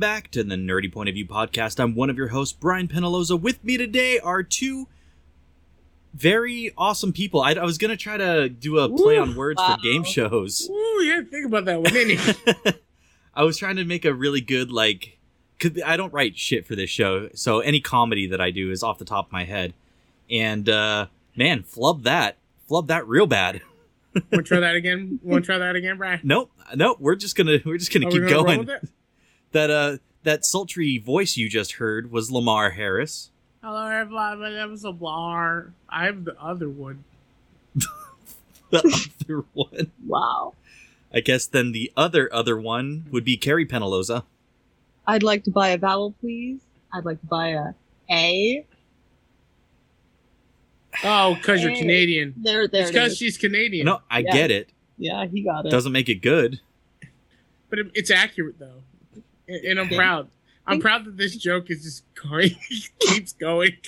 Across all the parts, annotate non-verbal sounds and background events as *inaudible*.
Welcome back to the Nerdy Point of View podcast. I'm one of your hosts, Brian Penaloza. With me today are two very awesome people. I, I was gonna try to do a play on words wow. for game shows. Ooh, you had to think about that one, didn't? *laughs* *laughs* I was trying to make a really good like. Cause I don't write shit for this show, so any comedy that I do is off the top of my head. And uh man, flub that, flub that real bad. Want to try that *laughs* again? Want to try that again, Brian? Nope, nope. We're just gonna we're just gonna Are we keep gonna roll going. With it? That uh that sultry voice you just heard was Lamar Harris. Hello, everybody. My name is Lamar. I'm the other one. *laughs* The other one. Wow. I guess then the other other one would be Carrie Penaloza. I'd like to buy a vowel, please. I'd like to buy a A. Oh, because you're Canadian. There, there It's because is. she's Canadian. No, I Yeah. get it. Yeah, he got it. Doesn't make it good. But it, it's accurate, though. And, and I'm Thank- proud. I'm thank- proud that this joke is just going, *laughs* keeps going. *laughs*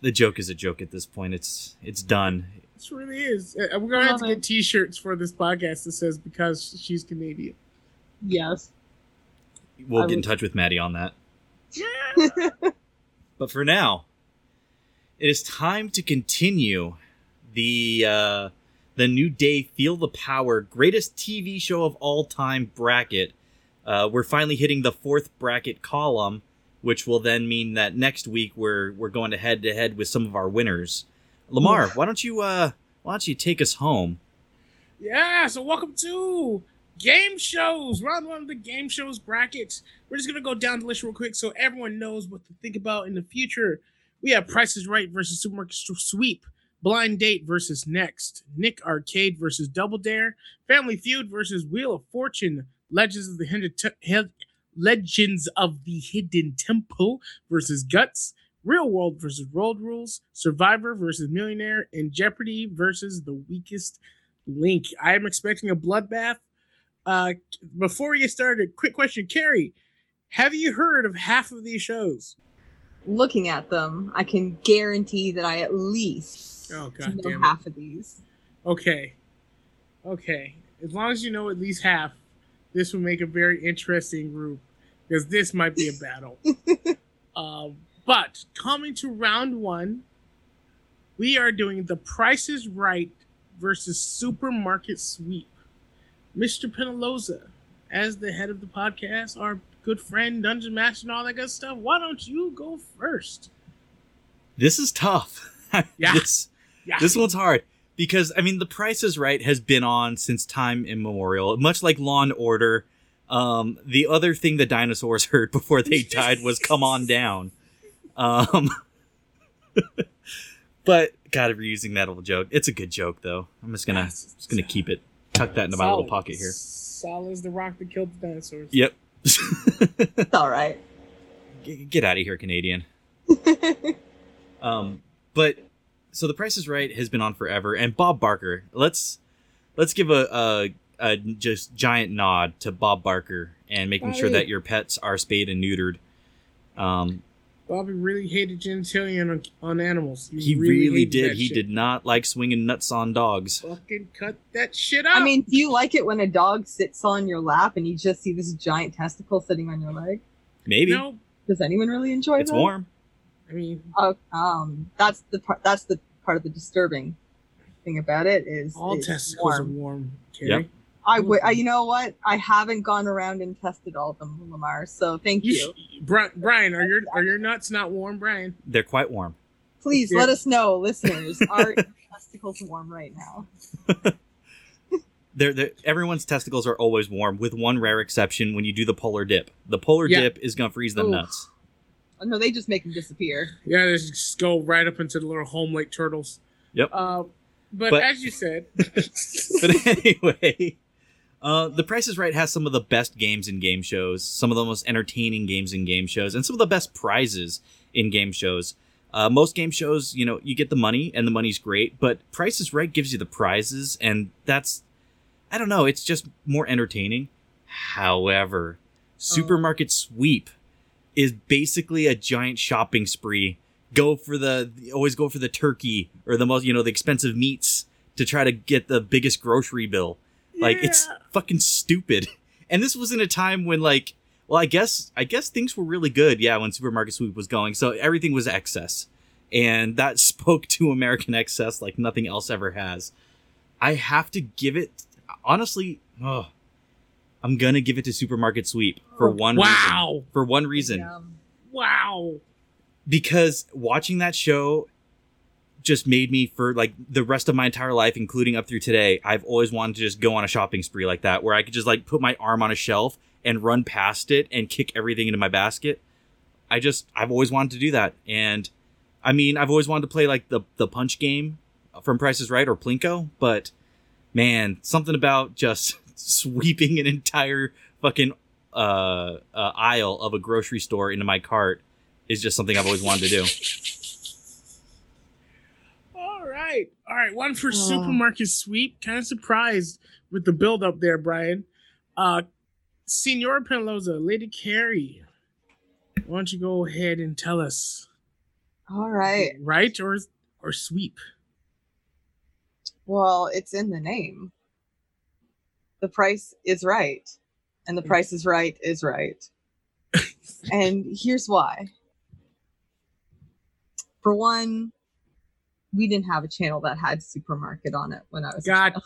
The joke is a joke at this point. It's it's done. This really is. Uh, We're going to have to get t shirts for this podcast that says because she's Canadian. yes. We'll I get in touch with Maddie on that. Yeah. *laughs* But for now, it is time to continue the uh, the new day Feel the Power greatest TV show of all time bracket. Uh, we're finally hitting the fourth bracket column, which will then mean that next week we're we're going to head to head with some of our winners. Lamar, why don't you uh why don't you take us home? Yeah, so welcome to game shows. Round one of the game shows brackets. We're just gonna go down the list real quick so everyone knows what to think about in the future. We have Prices Right versus Supermarket Sweep, Blind Date versus Next, Nick Arcade versus Double Dare, Family Feud versus Wheel of Fortune, Legends of the Hidden Legends of the Hidden Temple versus Guts, Real World versus Road Rules, Survivor versus Millionaire, and Jeopardy versus the Weakest Link. I am expecting a bloodbath. Uh, before we get started, quick question, Carrie, have you heard of half of these shows? Looking at them, I can guarantee that I at least Oh god know half of these. Okay, okay. As long as you know at least half, this will make a very interesting group because this might be a battle. um, *laughs* but coming to round one, we are doing the Price is Right versus Supermarket Sweep. Mr. Penaloza, as the head of the podcast, our good friend, Dungeon Master, and all that good stuff, why don't you go first? This is tough. *laughs* Yeah. this Yeah. this one's hard because I mean, The Price is Right has been on since time immemorial, much like Law and Order. Um, the other thing the dinosaurs *laughs* heard before they died was "Come on down." Um, *laughs* but gotta be using that old joke. It's a good joke though. I'm just gonna just gonna keep it, tuck that into my little pocket here. Solid as the rock that killed the dinosaurs. Yep. It's *laughs* all right. G- Get out of here, Canadian. *laughs* Um, but so the Price is Right has been on forever, and Bob Barker. Let's let's give a a, a just giant nod to Bob Barker and making sure that your pets are spayed and neutered. Um, Bobby really hated genitalia on, on animals. he really, hated did. He shit. did not like swinging nuts on dogs. Fucking cut that shit out. I mean, do you like it when a dog sits on your lap and you just see this giant testicle sitting on your leg? Maybe no. Does anyone really enjoy it's that? warm. I mean, Oh, um, that's the part. That's the part of the disturbing thing about it is all it's testicles warm. are warm. Carrie. Yep. I would. I, you know what? I haven't gone around and tested all of them, Lamar. So thank You, you. sh- Brian, are your *laughs* are your nuts not warm, Brian? They're quite warm. Please Yeah. let us know, listeners. *laughs* Are your testicles warm right now? *laughs* They're, they're, everyone's testicles are always warm, with one rare exception when you do the polar dip. The polar Yeah. dip is gonna freeze them Oof. nuts. Oh, no, they just make them disappear. Yeah, they just go right up into the little home lake turtles. Yep. Uh, but, But- as you said, but anyway, uh, The Price is Right has some of the best games in game shows, some of the most entertaining games in game shows, and some of the best prizes in game shows. Uh, most game shows, you know, you get the money and the money's great, but Price is Right gives you the prizes, and that's, I don't know, it's just more entertaining. However, Supermarket Sweep is basically a giant shopping spree. Go for the always go for the turkey or the most you know the expensive meats to try to get the biggest grocery bill. Like it's fucking stupid. *laughs* and this was in a time when like well i guess i guess things were really good yeah when supermarket sweep was going so everything was excess and that *laughs* spoke to american excess like nothing else ever has i have to give it honestly oh i'm gonna give it to supermarket sweep for oh, one reason Wow. for one reason Wow. because watching that show just made me for like the rest of my entire life including up through today i've always wanted to just go on a shopping spree like that where i could just like put my arm on a shelf and run past it and kick everything into my basket. I just i've always wanted to do that. And i mean i've always wanted to play like the the punch game from price is right or plinko but man something about just *laughs* sweeping an entire fucking uh, uh aisle of a grocery store into my cart is just something i've always wanted to do right. All right. One for Oh. supermarket sweep. Kind of surprised with the build up there, Brian. Uh Senora Penaloza, Lady Carrie. Why don't you go ahead and tell us? all right. Right or or sweep? Well, it's in the name. The price is right. And the price is right is right. *laughs* and here's why. For one, we didn't have a channel that had supermarket on it when I was God. *laughs*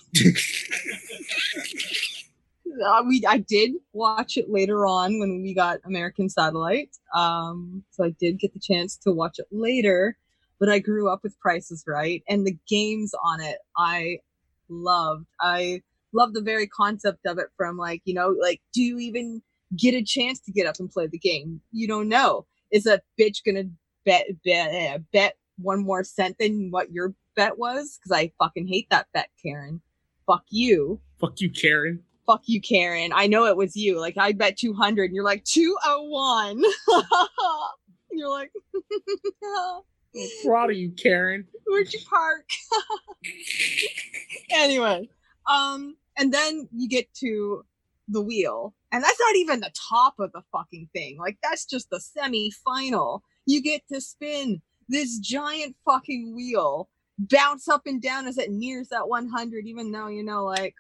uh, we I did watch it later on when we got American Satellite. Um, so I did get the chance to watch it later, but I grew up with Prices Right and the games on it. I loved. I loved the very concept of it. From like you know, like do you even get a chance to get up and play the game? You don't know. Is a bitch gonna bet bet uh, bet one more cent than what your bet was? Because I fucking hate that bet, Karen. Fuck you Fuck you, Karen. fuck you, Karen. I know it was you. Like I bet 200 and you're like 201. *laughs* you're like, *laughs* I'm proud of you, Karen. where'd you park? *laughs* anyway, um, and then you get to the wheel, and that's not even the top of the fucking thing. Like that's just the semi-final. You get to spin this giant fucking wheel, bounce up and down as it nears that 100, even though you know, like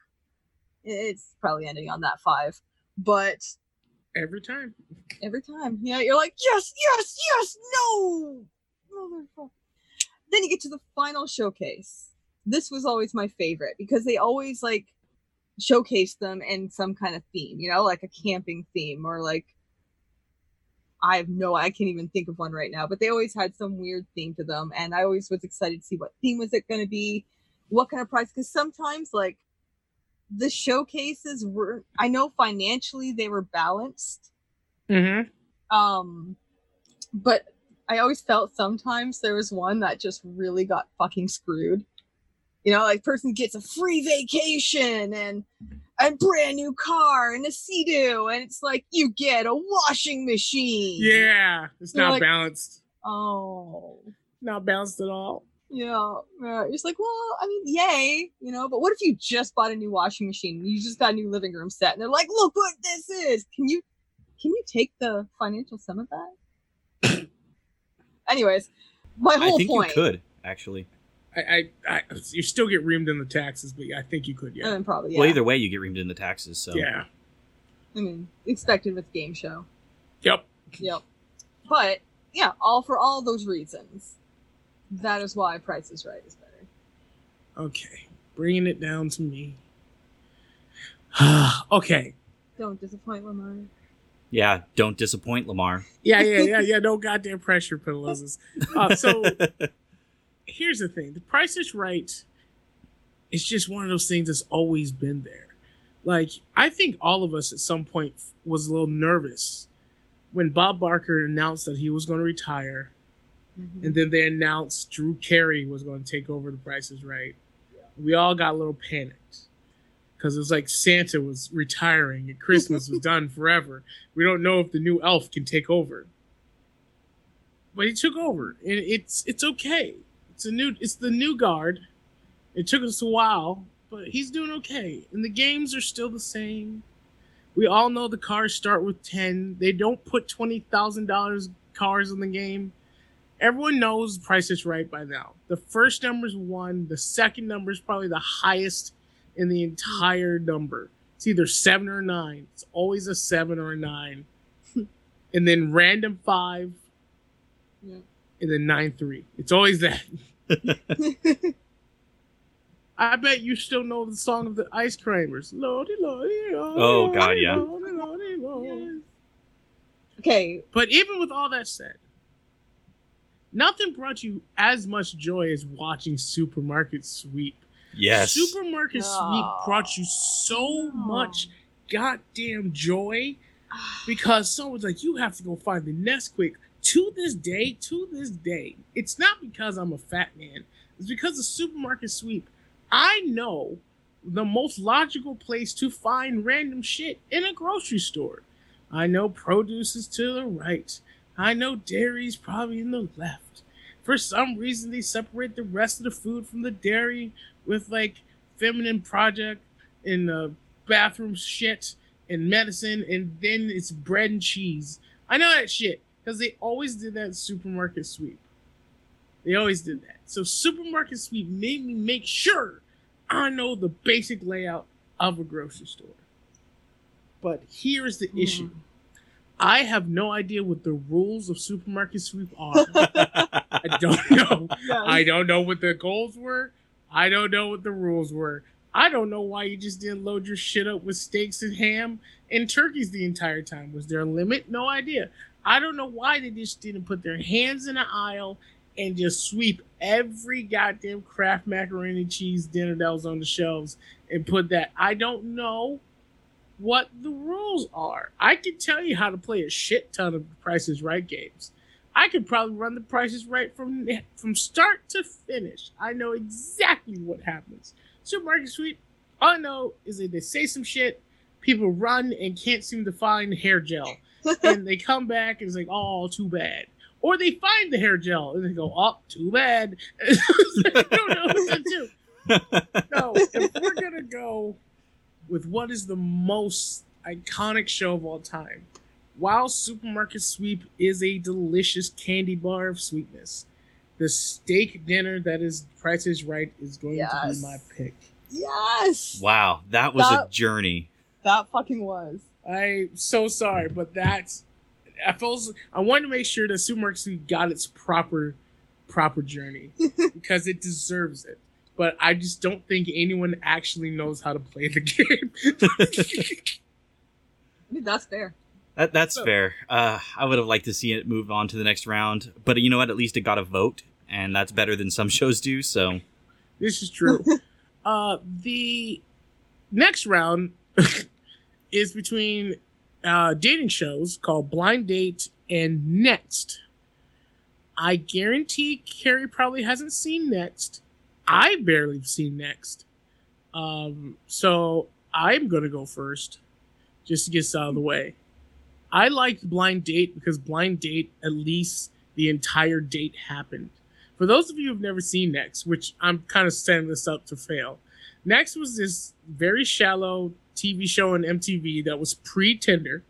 it's probably ending on that five, but Every time. every time. Yeah, you're like, yes, yes, yes, no, motherfucker. Then you get to the final showcase. This was always my favorite because they always like showcase them in some kind of theme, you know, like a camping theme or like I have no, I can't even think of one right now, but they always had some weird theme to them, and I always was excited to see what theme was it going to be, what kind of price. Because sometimes like the showcases were, I know financially they were balanced, Mm-hmm. um but i always felt sometimes there was one that just really got fucking screwed you know like person gets a free vacation and a brand new car and a sea-doo and it's like you get a washing machine Yeah. It's You're not like- balanced. oh Not balanced at all. yeah, yeah. It's like, well, I mean, yay, you know. But what if you just bought a new washing machine? You just got a new living room set, and they're like, look what this is. Can you, can you take the financial sum of that? *coughs* Anyways, my whole i whole think point. you could actually I, I, I you still get reamed in the taxes, but yeah, I think you could, And yeah. then probably, yeah. well either way you get reamed in the taxes so Yeah. I mean, expected with game show. Yep. Yep. But yeah, all for all those reasons, that is why Price is Right is better. Okay. Bringing it down to me. *sighs* okay. Don't disappoint Lamar. yeah don't disappoint lamar Yeah, yeah, yeah, yeah. No goddamn pressure, Penalozes. Uh, so *laughs* here's the thing: the Price is Right. It's just one of those things that's always been there. Like I think all of us at some point was a little nervous when Bob Barker announced that he was going to retire, Mhm. and then they announced Drew Carey was going to take over the Price is Right. We all got a little panicked because it was like Santa was retiring and Christmas was *laughs* done forever. We don't know if the new elf can take over but he took over and it's it's okay it's a new it's the new guard it took us a while but he's doing okay and the games are still the same we all know the cars start with 10 they don't put $20000 cars in the game everyone knows the price is right by now the first number is one the second number is probably the highest in the entire number It's either seven or nine. It's always a seven or a nine. *laughs* and then random five. Yeah. And then nine three. It's always that. *laughs* I bet you still know the song of the Ice Crimers. Lordy, lordy, lordy, Oh, God, lordy, yeah. lordy, lordy, lordy. okay, But even with all that said, nothing brought you as much joy as watching Supermarket Sweep. yes. Supermarket Oh. Sweep brought you so much goddamn joy ah. because someone's like, you have to go find the Nesquik. To this day, to this day, it's not because I'm a fat man. It's because of Supermarket Sweep. I know the most logical place to find random shit in a grocery store. I know produce is to the right. I know dairy's probably in the left. For some reason, they separate the rest of the food from the dairy with like feminine project and uh, bathroom shit and medicine, and then it's bread and cheese. I know that shit because they always did that supermarket sweep. They always did that. So supermarket sweep made me make sure I know the basic layout of a grocery store. But here's the hmm. issue. I have no idea what the rules of supermarket sweep are. *laughs* I don't know. yes. I don't know what the goals were. I don't know what the rules were. I don't know why you just didn't load your shit up with steaks and ham and turkeys the entire time. Was there a limit? No idea. I don't know why they just didn't put their hands in the aisle and just sweep every goddamn Kraft macaroni cheese dinner that was on the shelves and put that. I don't know what the rules are. I can tell you how to play a shit ton of Prices Right games. I could probably run the prices right from from start to finish. I know exactly what happens. Supermarket Sweep, all I know is that they say some shit, people run and can't seem to find hair gel. And they come back and it's like, oh, too bad. Or they find the hair gel and they go, oh, too bad. *laughs* I don't know what to do. No, *laughs* if we're gonna go with what is the most iconic show of all time, while Supermarket Sweep is a delicious candy bar of sweetness, the steak dinner that is Price is Right is going to be my pick. yes. wow, that was a journey. That fucking was. I'm so sorry, but that's I felt I wanted to make sure that Supermarket Sweep got its proper proper journey *laughs* because it deserves it. But I just don't think anyone actually knows how to play the game. I mean, that's fair. That, that's So- fair. Uh, I would have liked to see it move on to the next round, but you know what? At least it got a vote, and that's better than some shows do. So This is true. *laughs* uh, the next round *laughs* is between uh, dating shows called Blind Date and Next. I guarantee Carrie probably hasn't seen Next. I barely seen Next. Um, so I'm gonna go first, just to get this out of the way. I liked Blind Date because Blind Date, at least the entire date happened. For those of you who've never seen Next, which I'm kind of setting this up to fail, Next was this very shallow TV show on MTV that was pre Tinder,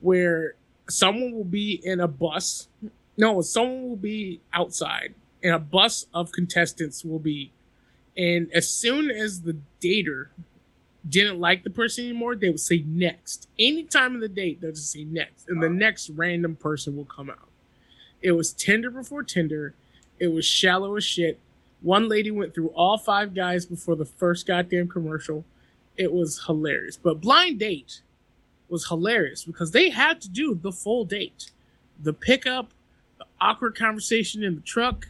where someone will be in a bus. No, someone will be outside, and a bus of contestants will be. And as soon as the dater didn't like the person anymore, they would say next. Any time of the date, they'll just say next, and the next random person will come out. It was Tinder before Tinder. It was shallow as shit. One lady went through all five guys before the first goddamn commercial. It was hilarious. But Blind Date was hilarious because they had to do the full date. The pickup, the awkward conversation in the truck,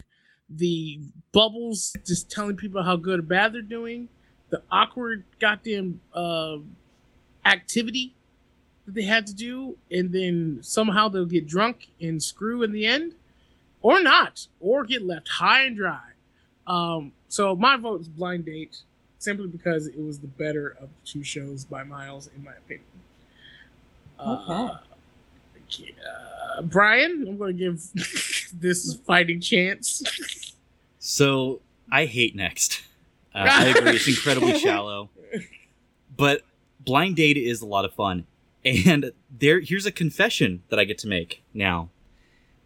the bubbles just telling people how good or bad they're doing, the awkward goddamn uh, activity that they had to do, and then somehow they'll get drunk and screw in the end, or not, or get left high and dry. Um, so my vote is Blind Date, simply because it was the better of the two shows by miles, in my opinion. Uh, okay, uh, Brian, I'm going to give *laughs* this fighting chance. So I hate Next. Uh, *laughs* I agree. It's incredibly shallow, but Blind Date is a lot of fun. And there, here's a confession that I get to make now.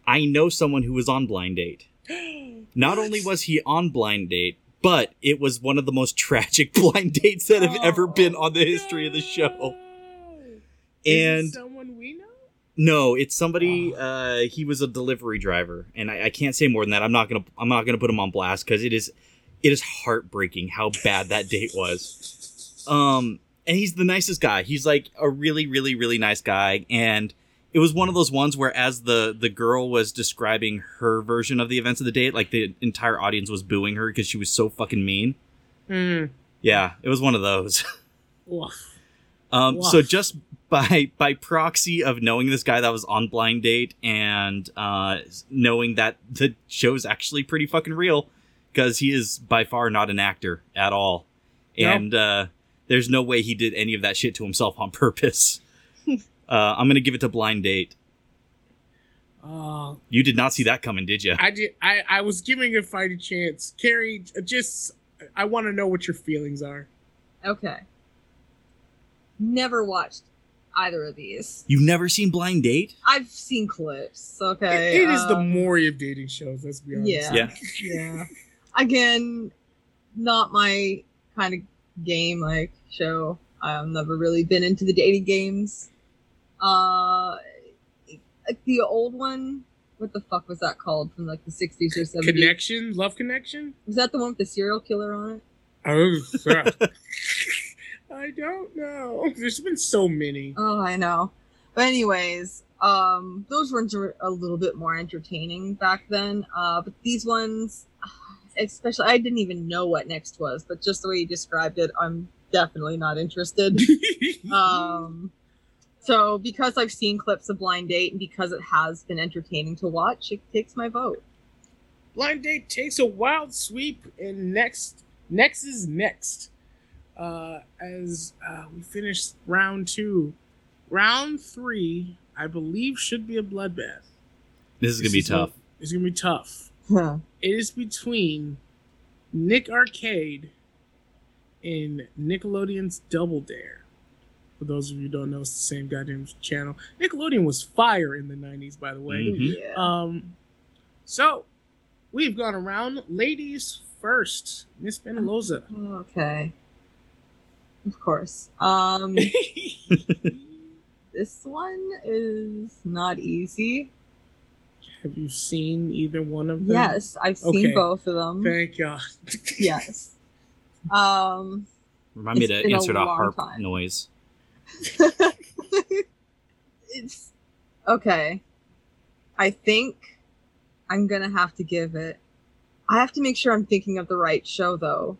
I know someone who was on Blind Date. *gasps* Not only was he on Blind Date, but it was one of the most *laughs* tragic *laughs* blind dates that have ever been on the Oh, history of the show. no. Is it And someone we know. no, it's somebody. Uh, he was a delivery driver, and I, I can't say more than that. I'm not gonna. I'm not gonna put him on blast because it is, it is heartbreaking how bad that date was. Um, and he's the nicest guy. He's like a really, really, really nice guy, and it was one of those ones where, as the the girl was describing her version of the events of the date, like the entire audience was booing her because she was so fucking mean. Mm. Yeah, it was one of those. *laughs* Um, so just by by proxy of knowing this guy that was on blind date and uh, knowing that the show's actually pretty fucking real because he is by far not an actor at all, and uh, there's no way he did any of that shit to himself on *laughs* purpose. Uh, I'm gonna give it to blind date. Oh, You did not see that coming, did you? I did. I I was giving a fight a chance. Carrie, just I want to know what your feelings are. Okay. Never watched either of these. You've never seen Blind Date? I've seen clips. Okay. it it is the um, Maury of dating shows. Let's be honest. Yeah. Yeah. yeah. *laughs* Again, not my kind of game like show. I've never really been into the dating games. Uh like the old one, what the fuck was that called from like the 60s or 70s? Connection, love connection. Was that the one with the serial killer on it? Oh, *laughs* *laughs* I don't know. There's been so many. Oh, I know. But anyways, um, those ones were a little bit more entertaining back then. Uh, but these ones, *sighs* especially, I didn't even know what next was. But just the way you described it, I'm definitely not interested. *laughs* um, so because I've seen clips of Blind Date and because it has been entertaining to watch, it takes my vote. Blind date takes a wild sweep, and next, next is next. Uh, as uh, we finish round two, round three, I believe should be a bloodbath. This is gonna be tough. It's gonna be tough. Huh. It is between Nick Arcade and Nickelodeon's Double Dare. For those of you who don't know, it's the same goddamn channel. Nickelodeon was fire in the '90s, by the way. Mhm. Yeah. Um, so we've gone around. Ladies first, Miss Penaloza. okay. Of course. Um, *laughs* this one is not easy. Have you seen either one of them? Yes, I've seen Okay. both of them. Thank God. yes. *laughs* Um, Remind me to been a answer the harp time. noise. It's okay. I think I'm gonna have to give it. I have to make sure I'm thinking of the right show, though.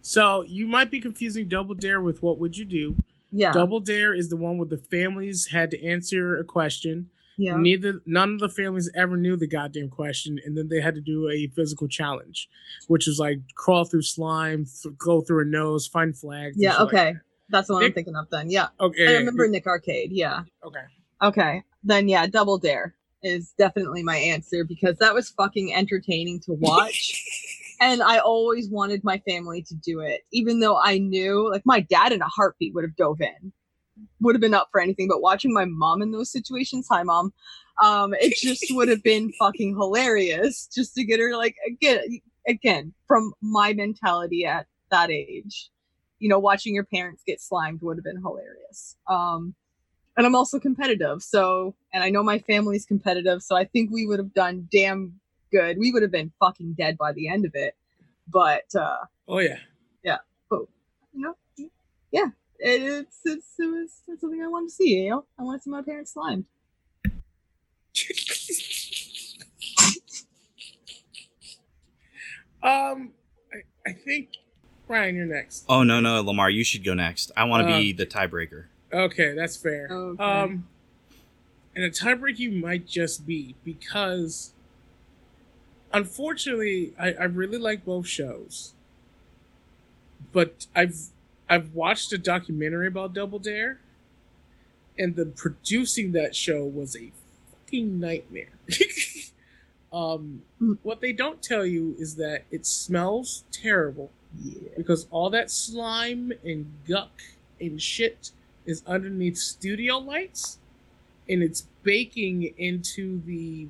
So you might be confusing Double Dare with What Would You Do? Yeah, Double Dare is the one where the families had to answer a question. yeah, Neither none of the families ever knew the goddamn question, and then they had to do a physical challenge, which was like crawl through slime, th- go through a nose, find flags. yeah. shit like Okay, that's the one I'm thinking of. Then, yeah. Okay. I remember Nick Arcade. Yeah, Okay. okay. Then, yeah, Double Dare is definitely my answer because that was fucking entertaining to watch. *laughs* and I always wanted my family to do it, even though I knew, like, my dad in a heartbeat would have dove in, would have been up for anything. But watching my mom in those situations, hi mom, um, it just would have been *laughs* fucking hilarious just to get her like again, again from my mentality at that age, you know, watching your parents get slimed would have been hilarious. Um, and I'm also competitive, so and I know my family's competitive, so I think we would have done damn good. We would have been fucking dead by the end of it. But uh Oh yeah. Yeah, but you know, yeah, it, it's it's it was it's something I wanted to see. You know, I wanted to see my parents slimed. *laughs* um, I, I think Ryan, you're next. Oh no, no, Lamar, you should go next. I want to Uh, be the tiebreaker. Okay, that's fair. Okay. Um, and a tiebreaker you might just be because, unfortunately, I, I really like both shows, but I've I've watched a documentary about Double Dare, and the producing that show was a fucking nightmare. *laughs* um, Mm. what they don't tell you is that it smells terrible Yeah. because all that slime and guck and shit is underneath studio lights and it's baking into the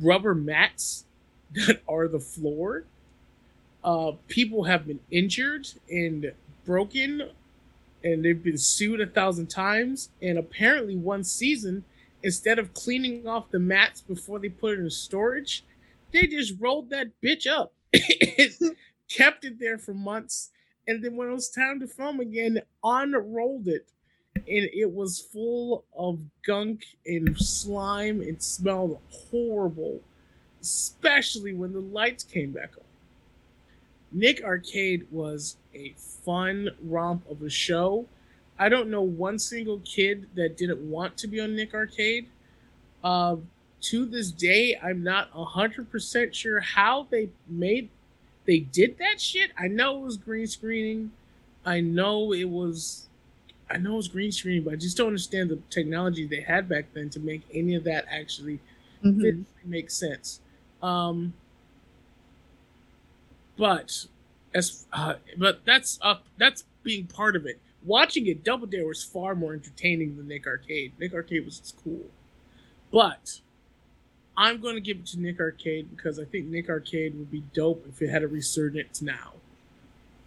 rubber mats that *laughs* are the floor uh, people have been injured and broken, and they've been sued a thousand times. And apparently, one season, instead of cleaning off the mats before they put it in storage, they just rolled that bitch up, *laughs* kept it there for months, and then when it was time to film again, unrolled it and it was full of gunk and slime and smelled horrible, especially when the lights came back on. Nick Arcade was a fun romp of a show. I don't know one single kid that didn't want to be on Nick Arcade. Uh, to this day, I'm not 100% sure how they made they did that shit. I know it was green screening. I know it was I know it was green screen, but I just don't understand the technology they had back then to make any of that actually Mhm. make sense. Um, but as uh, but that's up that's being part of it. Watching it, Double Dare was far more entertaining than Nick Arcade. Nick Arcade was cool, but I'm going to give it to Nick Arcade because I think Nick Arcade would be dope if it had a resurgence now.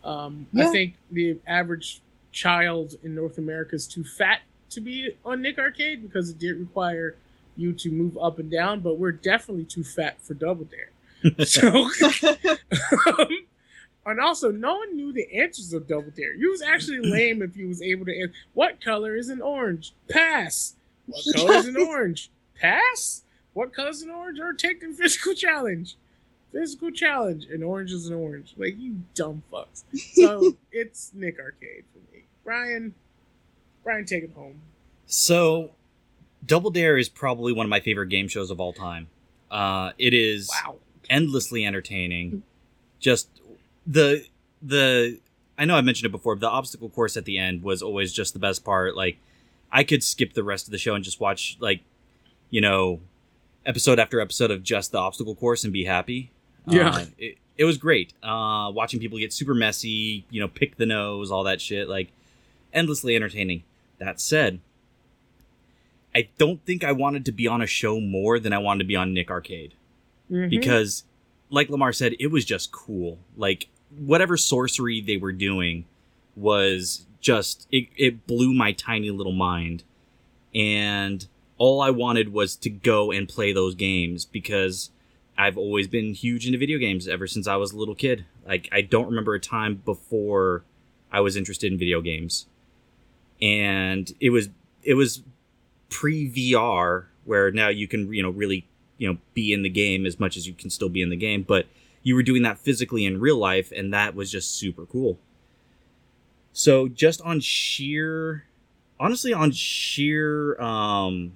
Um, I think the average child in North America is too fat to be on Nick Arcade because it did require you to move up and down, but we're definitely too fat for Double Dare. *laughs* So, um, and also, no one knew the answers of Double Dare. You was actually *laughs* lame if you was able to answer. What color is an orange? Pass. What *laughs* color is an orange? Pass. What color is an orange? Or take the physical challenge. Physical challenge. An orange is an orange. Like you dumb fucks. So *laughs* it's Nick Arcade for me. Brian, Brian, take it home. So, Double Dare is probably one of my favorite game shows of all time. Uh, it is Wow. endlessly entertaining. Just the the I know I mentioned it before, but the obstacle course at the end was always just the best part. Like I could skip the rest of the show and just watch like you know episode after episode of just the obstacle course and be happy. Yeah. Uh, it, it was great. Uh, watching people get super messy, you know, pick the nose, all that shit, like endlessly entertaining. That said, I don't think I wanted to be on a show more than I wanted to be on Nick Arcade Mhm. because like lamar said it was just cool like whatever sorcery they were doing was just it, it blew my tiny little mind and all i wanted was to go and play those games because i've always been huge into video games ever since i was a little kid. Like i don't remember a time before i was interested in video games. And it was it was pre vr where now you can you know really you know be in the game as much as you can still be in the game but you were doing that physically in real life and that was just super cool. So just on sheer honestly on sheer um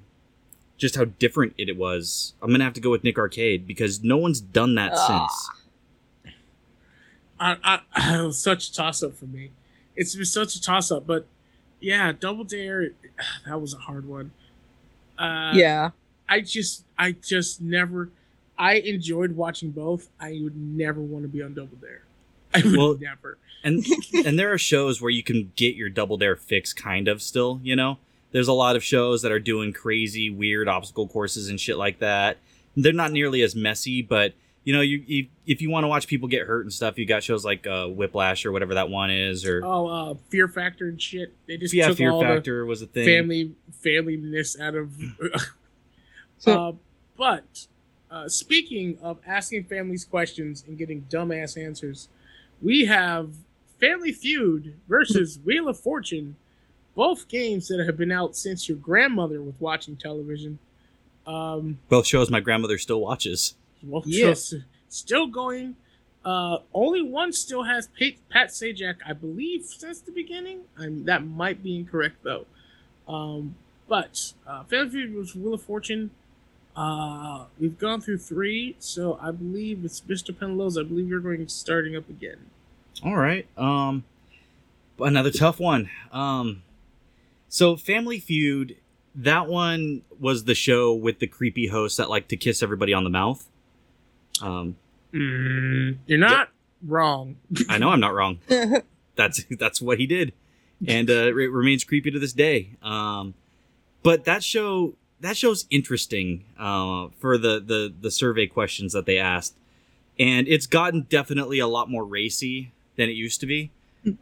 just how different it was i'm gonna have to go with nick arcade because no one's done that Ah. since I, I, *clears throat* it was such a toss up for me. It's been such a toss up, but yeah, Double Dare, *sighs* that was a hard one. Uh, yeah. I just, I just never, I enjoyed watching both. I would never want to be on Double Dare. I would Well- never. and *laughs* and there are shows where you can get your double dare fix kind of still you know there's a lot of shows that are doing crazy weird obstacle courses and shit like that they're not nearly as messy but you know you, you if you want to watch people get hurt and stuff you got shows like uh, whiplash or whatever that one is or Oh, uh, Fear Factor and shit. They just yeah took fear all factor was a thing family, familyness out of. So- uh, but uh, speaking of asking families questions and getting dumbass answers, we have Family Feud versus Wheel of Fortune, both games that have been out since your grandmother was watching television. Um, both shows my grandmother still watches both Yeah. shows still going. Uh, only one still has Pat, Pat Sajak, I believe, since the beginning. I'm, that might be incorrect though. Um, but uh, Family Feud was Wheel of Fortune. Uh, we've gone through three, so I believe it's Mr. Penlows. I believe you're going starting up again. All right. Um, another tough one. Um, so Family Feud, that one was the show with the creepy host that liked to kiss everybody on the mouth. Um, Mm, you're not wrong. I know I'm not wrong. *laughs* That's that's what he did, and uh, it remains creepy to this day. Um, but that show that show's interesting uh, for the, the the survey questions that they asked. and it's gotten definitely a lot more racy than it used to be.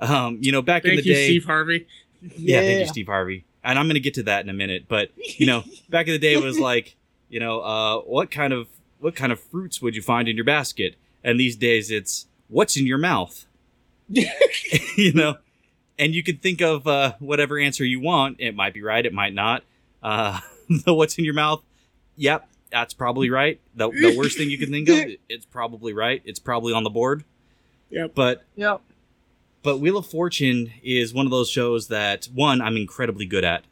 Um, you know, back in the you, day, Steve Harvey. Yeah, thank you, Steve Harvey. And I'm going to get to that in a minute. But you know, *laughs* back in the day, it was like, you know, uh, what kind of what kind of fruits would you find in your basket? And these days, it's what's in your mouth. *laughs* *laughs* you know, and you can think of uh, whatever answer you want. It might be right. It might not. Uh, the what's in your mouth? Yep, that's probably right. The, the worst thing you can think of, it's probably right. It's probably on the board. Yep. But Yep. But Wheel of Fortune is one of those shows that one I'm incredibly good at.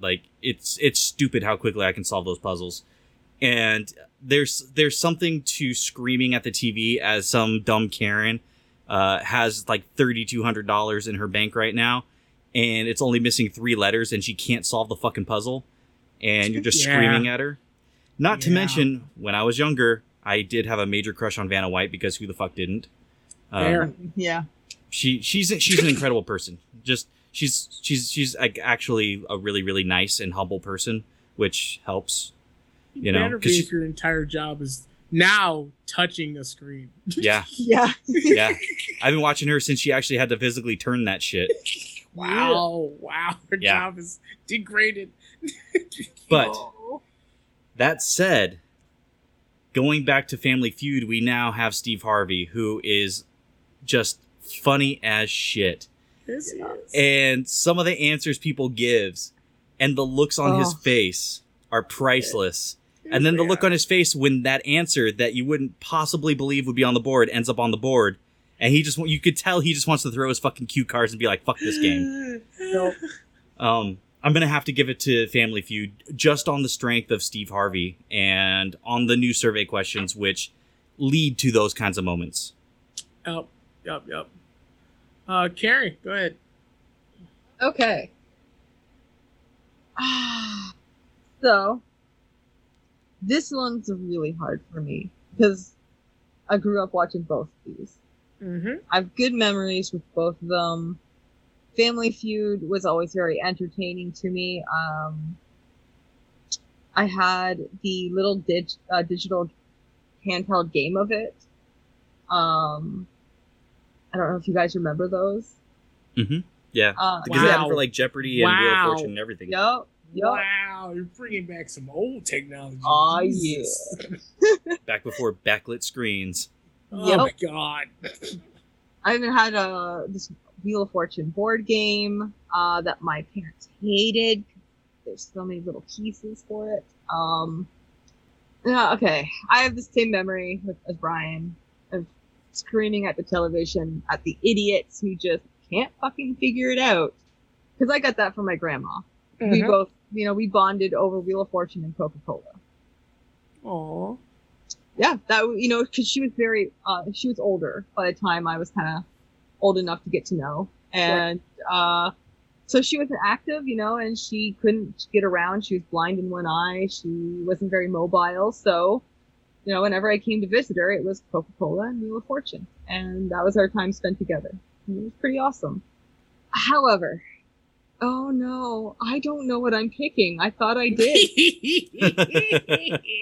Like it's it's stupid how quickly I can solve those puzzles. And there's there's something to screaming at the TV as some dumb Karen uh, has like thirty two hundred dollars in her bank right now, and it's only missing three letters, and she can't solve the fucking puzzle, and you're just Yeah. screaming at her. Not to mention, when I was younger, I did have a major crush on Vanna White because who the fuck didn't? Um, Yeah. She she's she's an incredible person. Just she's she's she's like actually a really really nice and humble person, which helps. You know, better 'cause be if your entire job is now touching a screen. *laughs* Yeah, Yeah. yeah. I've been watching her since she actually had to physically turn that shit. *laughs* Wow, wow, her Yeah. job is degraded. *laughs* But that said, going back to Family Feud, we now have Steve Harvey, who is just funny as shit. Yes, Yeah. yes. and some of the answers people gives and the looks on his Oh. face are priceless and then the look on his face when that answer that you wouldn't possibly believe would be on the board ends up on the board and he just you could tell he just wants to throw his fucking cue cards and be like fuck this game *sighs* Nope. um i'm gonna have to give it to family feud just on the strength of steve harvey and on the new survey questions which lead to those kinds of moments Yep, yep, yep. Uh, Carrie, go ahead. Okay. Ah, *sighs* so this one's really hard for me because I grew up watching both of these. Mm-hmm. I have good memories with both of them. Family Feud was always very entertaining to me. Um, I had the little dig- uh, digital handheld game of it. Um, I don't know if you guys remember those. yeah Uh, because they had it Wow. for like jeopardy and wheel of fortune and everything Yup. Yup. Wow, you're bringing back some old technology. Aw, Jesus. *laughs* *laughs* back before backlit screens Oh Yep. my god. I even had a this Wheel of Fortune board game uh, that my parents hated. There's so many little pieces for it. Um, yeah, okay, I have the same memory with, as Brian of screaming at the television at the idiots who just can't fucking figure it out. Because I got that from my grandma. We Mhm. both, you know, we bonded over Wheel of Fortune and Coca Cola. Oh. yeah, that you know, because she was very, uh, she was older by the time I was kind of old enough to get to know, and uh, so she wasn't active, you know, and she couldn't get around. She was blind in one eye. She wasn't very mobile, so you know, whenever I came to visit her, it was Coca Cola and Wheel of Fortune, and that was our time spent together. And it was pretty awesome. However, oh no, I don't know what I'm picking. I thought I did.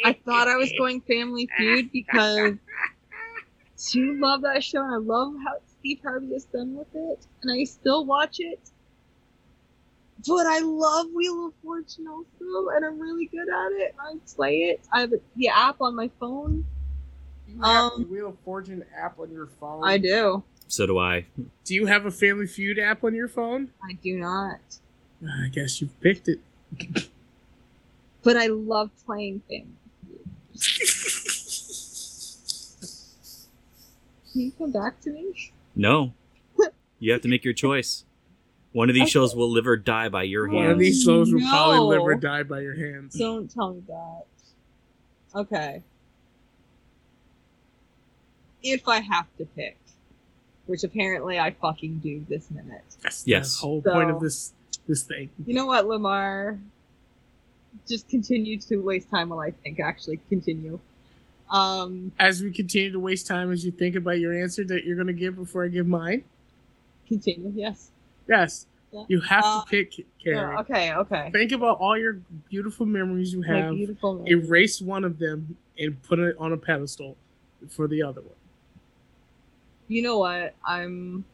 I thought I was *laughs* going Family Feud because *laughs* you love that show and I love how Steve Harvey has done with it, and I still watch it. But I love Wheel of Fortune also, and I'm really good at it. I play it. I have the app on my phone. You have the Um, Wheel of Fortune app on your phone. I do. so do i Do you have a Family Feud app on your phone? I do not. I guess you've picked it. But I love playing Family Feud. *laughs* Can you come back to me? No. You have to make your choice. One of these Okay. shows will live or die by your One of these shows will probably live or die by your hands. Don't tell me that. Okay. If I have to pick, which apparently I fucking do this minute. That's Yes. the whole point of this this thing. You know what, Lamar? Just continue to waste time while I think. Actually, continue. Um, As we continue to waste time as you think about your answer that you're gonna give before I give mine. continue. Yes. Yes. You have Uh, to pick Carrie. Yeah, okay. Okay. Think about all your beautiful memories you have. beautiful. Erase one of them and put it on a pedestal for the other one. You know what? I'm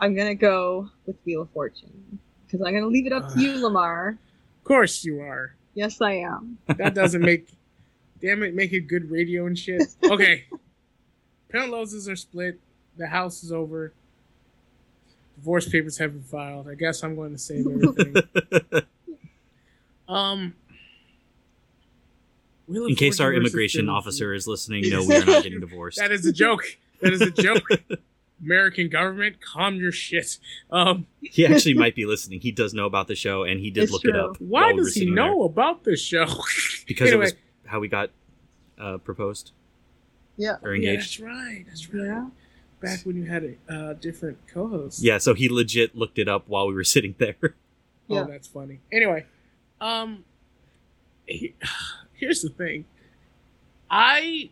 I'm gonna go with Wheel of Fortune because I'm gonna leave it up to you, *sighs* Lamar. Of course you are. Yes, I am. That doesn't make, *laughs* damn it, make it good radio and shit. *laughs* Okay. Penaloses are split. The house is over. Divorce papers have been filed. I guess I'm going to save everything. *laughs* um. Wheel In case our immigration officer is listening, no, we are not getting divorced. *laughs* That is a joke. That is a joke. *laughs* American government, calm your shit. Um, he actually might be listening. He does know about the show, and he did It's look it up. why we does he know there. about this show? Because Anyway. it was how we got uh, proposed Yeah. or Yeah, engaged. that's right. That's right. Yeah. Back when you had a uh, different co-host. Yeah, so he legit looked it up while we were *laughs* sitting there. Yeah. Oh, that's funny. Anyway, um, he- *sighs* here's the thing. I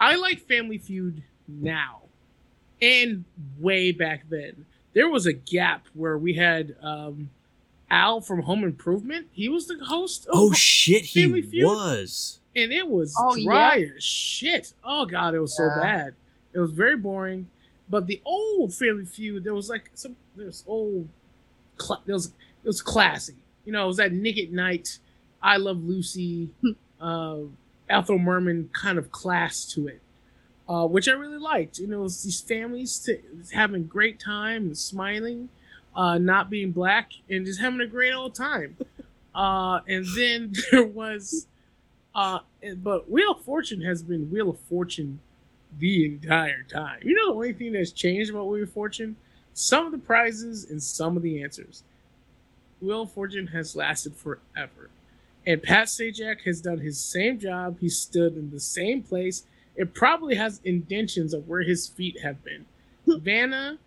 I like Family Feud now, and way back then. There was a gap where we had um, Al from Home Improvement. He was the host. Of, Oh shit, he Family Feud? was. and it was Oh, dry as shit. Oh god, it was so bad. It was very boring. But the old Family Feud, there was like some there's old, cla- there was it was classy. You know, it was that Nick at Nite, I Love Lucy, uh, Ethel Merman kind of class to it, uh, which I really liked. You know, it was these families to, having a great time and smiling, uh, not being black, and just having a great old time. *laughs* Uh, and then *laughs* there was uh, but Wheel of Fortune has been Wheel of Fortune the entire time. You know the only thing that's changed about Wheel of Fortune? Some of the prizes and some of the answers. Wheel of Fortune has lasted forever. And Pat Sajak has done his same job. He stood in the same place. It probably has indentions of where his feet have been. Vanna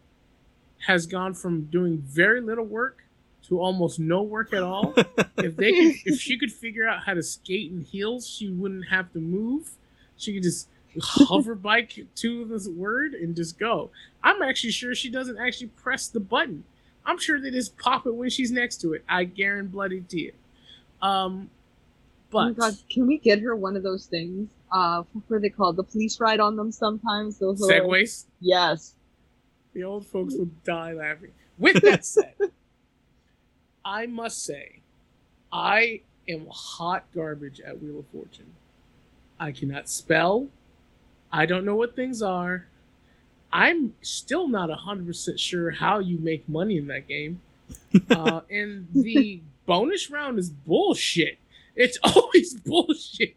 has gone from doing very little work to almost no work at all *laughs* if they could, if she could figure out how to skate in heels, she wouldn't have to move. She could just hover bike to this word and just go. I'm actually sure she doesn't actually press the button. I'm sure they just pop it when she's next to it. I guarantee bloody to you. Um, Oh my but god, can we get her one of those things? Uh, what are they called? The police ride on them sometimes. Those little- segways, Yes. the old folks would die laughing. With that said, *laughs* I must say, I am hot garbage at Wheel of Fortune. I cannot spell. I don't know what things are. I'm still not 100% sure how you make money in that game. *laughs* Uh, and the bonus round is bullshit. It's *laughs* always bullshit.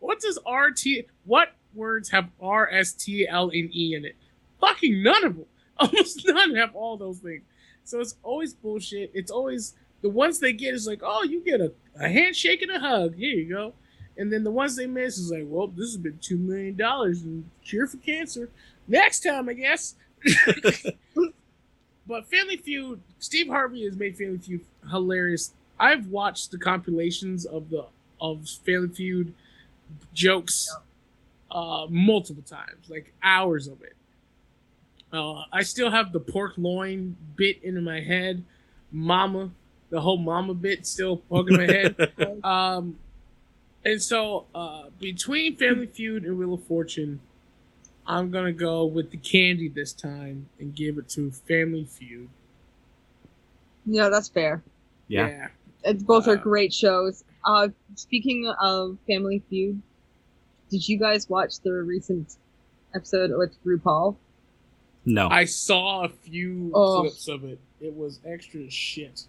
what does RT, what words have R, S, T, L, and E in it? Fucking none of them. *laughs* Almost none have all those things. So it's always bullshit. It's always the ones they get is like, oh, you get a, a handshake and a hug. Here you go. And then the ones they miss is like, well, this has been two million dollars and cure for cancer. Next time, I guess. *laughs* but Family Feud, Steve Harvey has made Family Feud hilarious. I've watched the compilations of the of Family Feud jokes uh, multiple times, like hours of it. Uh, I still have the pork loin bit in my head, mama, the whole mama bit still poking my head. *laughs* Um, and so uh, between Family Feud and Wheel of Fortune, I'm gonna go with the candy this time and give it to Family Feud. Yeah, that's fair. Yeah. It's, both are Uh, great shows. Uh, speaking of Family Feud, did you guys watch the recent episode with RuPaul? No. I saw a few Oh. clips of it. It was extra shit.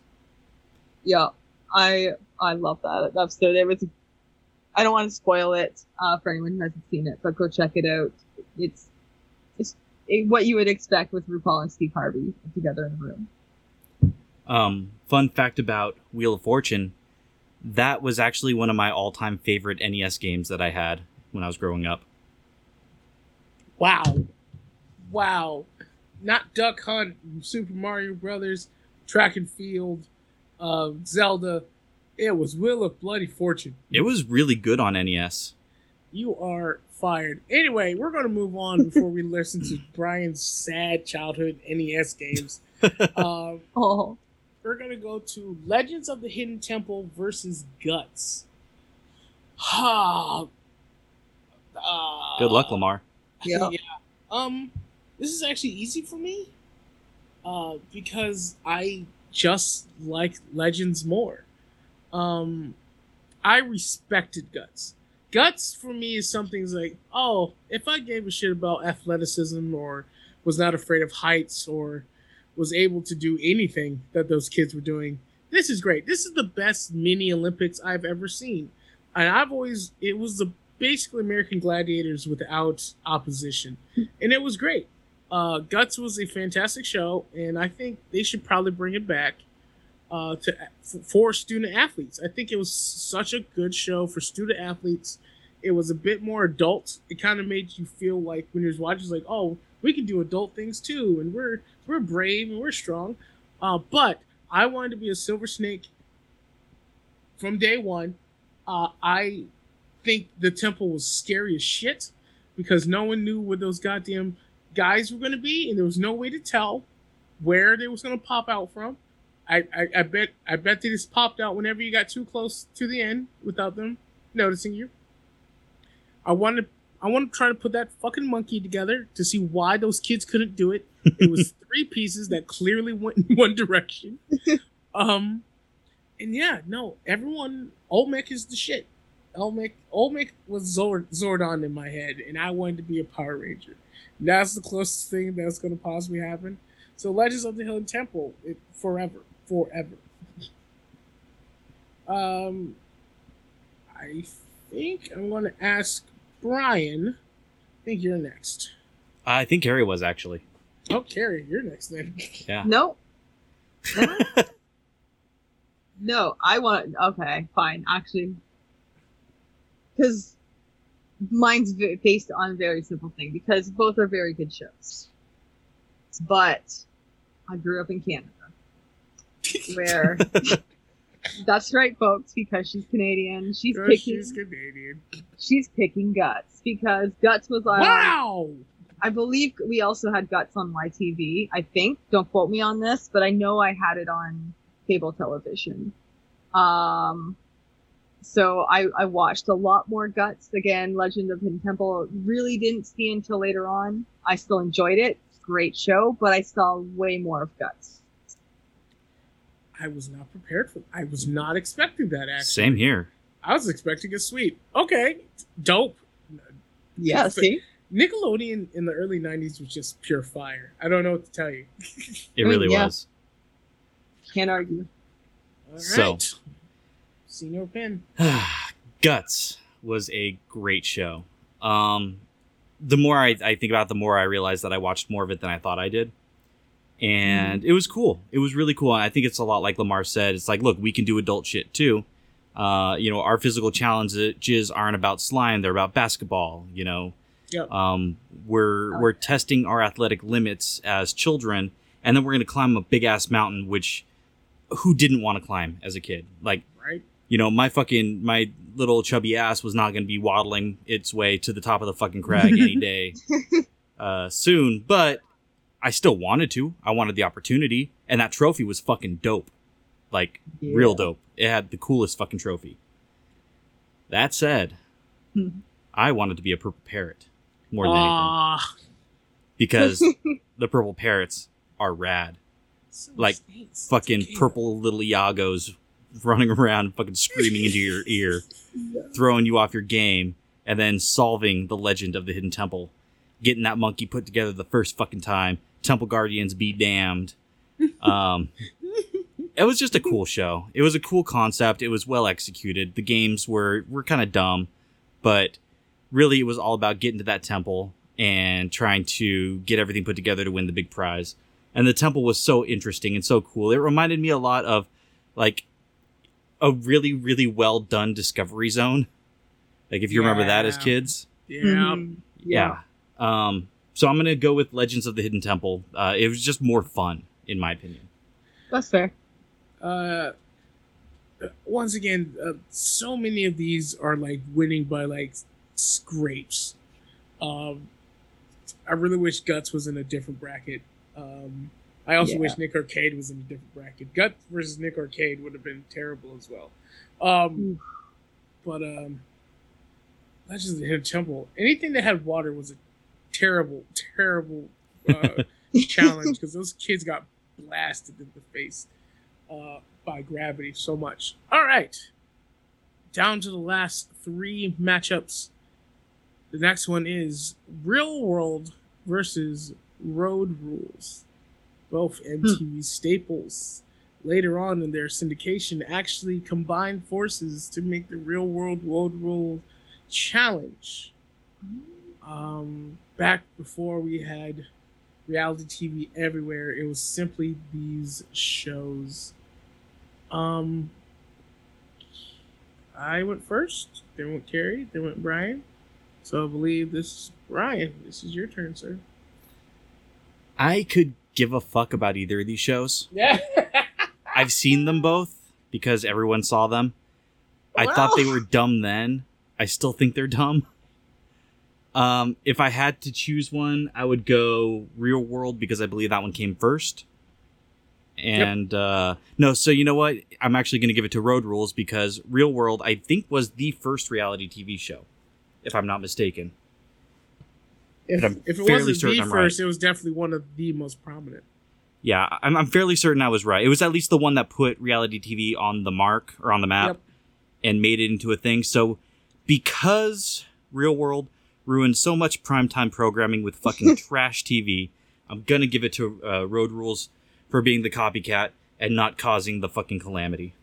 Yeah, I I love that episode. It was. I don't want to spoil it uh, for anyone who hasn't seen it, but go check it out. It's it's it, what you would expect with RuPaul and Steve Harvey together in a room. Um, fun fact about Wheel of Fortune, that was actually one of my all-time favorite NES games that I had when I was growing up. Wow. Wow. Not Duck Hunt, Super Mario Brothers, Track and Field, uh, Zelda. It was Wheel of Bloody Fortune. It was really good on NES. You are fired. Anyway, we're going to move on before we listen to *laughs* Brian's sad childhood NES games. *laughs* um, Oh, we're going to go to Legends of the Hidden Temple versus Guts. Ah. Uh, Good luck, Lamar. *laughs* Yeah. Um, this is actually easy for me. Uh, because I just like Legends more. Um, I respected Guts. Guts for me is something like, oh, if I gave a shit about athleticism or was not afraid of heights or was able to do anything that those kids were doing, this is great. This is the best mini Olympics I've ever seen. And I've always, it was the basically American Gladiators without opposition. And it was great. Uh, Guts was a fantastic show, and I think they should probably bring it back uh, to for student athletes. I think it was such a good show for student athletes. It was a bit more adult. It kind of made you feel like when you're watching, like, oh, we can do adult things too, and we're we're brave and we're strong. Uh, but I wanted to be a Silver Snake from day one. Uh, I think the temple was scary as shit because no one knew where those goddamn guys were going to be, and there was no way to tell where they was going to pop out from. I, I, I bet I bet they just popped out whenever you got too close to the end without them noticing you. I wanted I want to try to put that fucking monkey together to see why those kids couldn't do it. It was *laughs* three pieces that clearly went in one direction. *laughs* Um, and yeah, no, everyone Olmec is the shit. Olmec Olmec was Zord, Zordon in my head, and I wanted to be a Power Ranger. And that's the closest thing that's going to possibly happen. So Legends of the Hidden Temple, it, forever, forever. um, I think I'm going to ask Brian. I think you're next. I think Carrie was actually. Oh, Carrie, you're next then. *laughs* Yeah. No. *laughs* no, I want. Okay, fine. Actually, because mine's based on a very simple thing. Because both are very good shows. But I grew up in Canada, where that's right, folks. Because she's Canadian, she's picking. she's Canadian. she's picking guts because guts was like Wow! I believe we also had Guts on YTV. I think. Don't quote me on this, but I know I had it on cable television. Um, so I, I watched a lot more Guts. Again, Legend of Hidden Temple really didn't see until later on. I still enjoyed it. Great show, but I saw way more of Guts. I was not prepared for. I was not expecting that. Actually, Same here. I was expecting a sweep. Okay, dope. Yeah, But- see? Nickelodeon in the early '90s was just pure fire. I don't know what to tell you. It really yeah. was. Can't argue. All right, So- Senior Pin. *sighs* Guts was a great show. Um, the more I, I think about it, the more I realize that I watched more of it than I thought I did. And it was cool. It was really cool. I think it's a lot like Lamar said. It's like, look, we can do adult shit too. Uh, you know, our physical challenges aren't about slime; they're about basketball. You know, Yep. um, we're Oh, we're testing our athletic limits as children, and then we're going to climb a big ass mountain, which who didn't want to climb as a kid? Like, Right. you know, my fucking my little chubby ass was not going to be waddling its way to the top of the fucking crag any *laughs* day uh, soon, but I still wanted to. I wanted the opportunity, and that trophy was fucking dope, like real dope. It had the coolest fucking trophy. That said. *laughs* I wanted to be a purple parrot more than anything Ah, because *laughs* the purple parrots are rad. like, Fucking purple little Iagos running *laughs* around, fucking screaming into your ear, throwing you off your game, and then solving the legend of the hidden temple, getting that monkey put together the first fucking time. Temple Guardians be damned. *laughs* Um, it was just a cool show. It was a cool concept. It was well executed. The games were were kind of dumb, but really it was all about getting to that temple and trying to get everything put together to win the big prize. And the temple was so interesting and so cool. It reminded me a lot of like a really really well done Discovery Zone. Like if you remember that as kids. Yeah. Mhm. Yeah. Um so I'm going to go with Legends of the Hidden Temple. Uh it was just more fun in my opinion. That's fair. uh once again uh, so many of these are like winning by like scrapes um i really wish guts was in a different bracket um i also Yeah. wish nick arcade was in a different bracket guts versus nick arcade would have been terrible as well um but um legends of the hidden temple anything that had water was a terrible, terrible uh, *laughs* challenge because those kids got blasted in the face uh, by gravity so much. All right, down to the last three matchups. The next one is Real World versus Road Rules, both MTV staples. Later on in their syndication, actually combined forces to make the Real World Road Rule Challenge. Um, back before we had reality TV everywhere, it was simply these shows. Um, I went first, then went Carrie, then went Brian. So I believe this is Brian. This is your turn, sir. I could give a fuck about either of these shows. Yeah. *laughs* I've seen them both because everyone saw them. I thought they were dumb then. I still think they're dumb. Um, if I had to choose one, I would go Real World because I believe that one came first. And uh, no, so you know what? I'm actually going to give it to Road Rules because Real World, I think, was the first reality TV show, if I'm not mistaken. if, if it wasn't the I'm first, it was definitely one of the most prominent. Yeah, I'm, I'm fairly certain I was right. It was at least the one that put reality TV on the mark or on the map Yep. and made it into a thing. So, because Real World ruined so much primetime programming with fucking *laughs* trash TV, I'm gonna give it to uh, Road Rules for being the copycat and not causing the fucking calamity.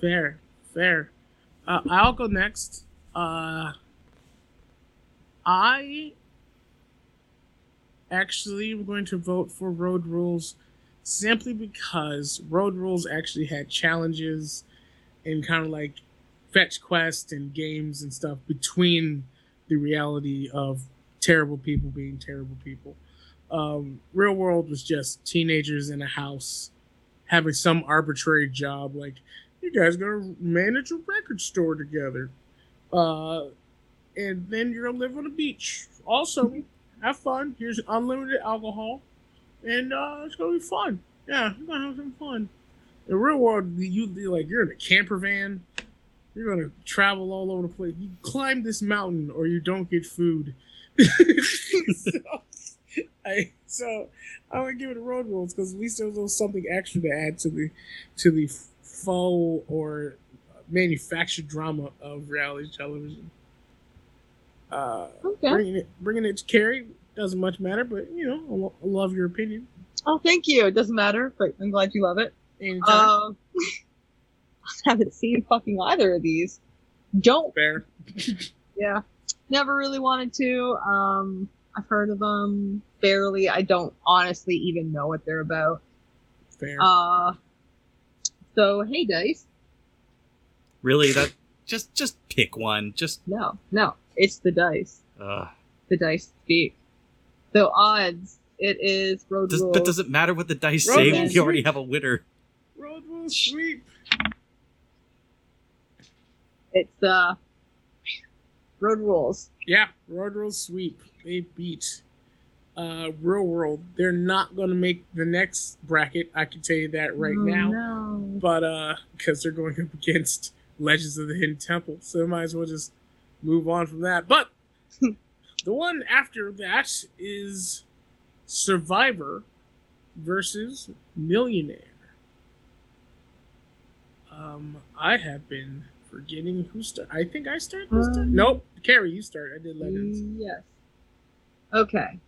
Fair, fair. Uh, I'll go next. Uh, I actually am going to vote for Road Rules simply because Road Rules actually had challenges and kind of like fetch quest and games and stuff between the reality of terrible people being terrible people. Um, Real World was just teenagers in a house having some arbitrary job like you guys gonna manage a record store together. Uh, and then you're gonna live on the beach. Also, have fun. Here's unlimited alcohol, and uh, it's gonna be fun. Yeah, you're gonna have some fun. In real world, you- like you're in a camper van. You're gonna travel all over the place. You climb this mountain, or you don't get food. *laughs* so, I so I'm gonna give it a road rules because at least there was a little something extra to add to the to the faux or manufactured drama of reality television. Uh, Okay. bringing it bringing it to Carrie doesn't much matter, but you know I, lo- I love your opinion. Oh, thank you. It doesn't matter, but I'm glad you love it. Anytime. Uh, *laughs* *laughs* haven't seen fucking either of these. Don't. Fair. *laughs* Yeah. Never really wanted to. Um, I've heard of them barely. I don't honestly even know what they're about. Fair. Uh, so hey, dice. Really, that just just pick one. Just No, no, it's the dice. uh, The dice speak. So odds. It is road does, rules. but does it matter what the dice Road say? rules. We already have a winner. Road rules sweep. It's uh, road rules. Yeah, Road Rules sweep. They beat uh Real World. They're not gonna make the next bracket. I can tell you that right Oh, now. No. But uh, because they're going up against Legends of the Hidden Temple, so might as well just move on from that. But *laughs* the one after that is Survivor versus Millionaire. Um, I have been forgetting who start. I think I started this time. Um, Nope, Carrie, you start. I did Legends. Yes. Okay.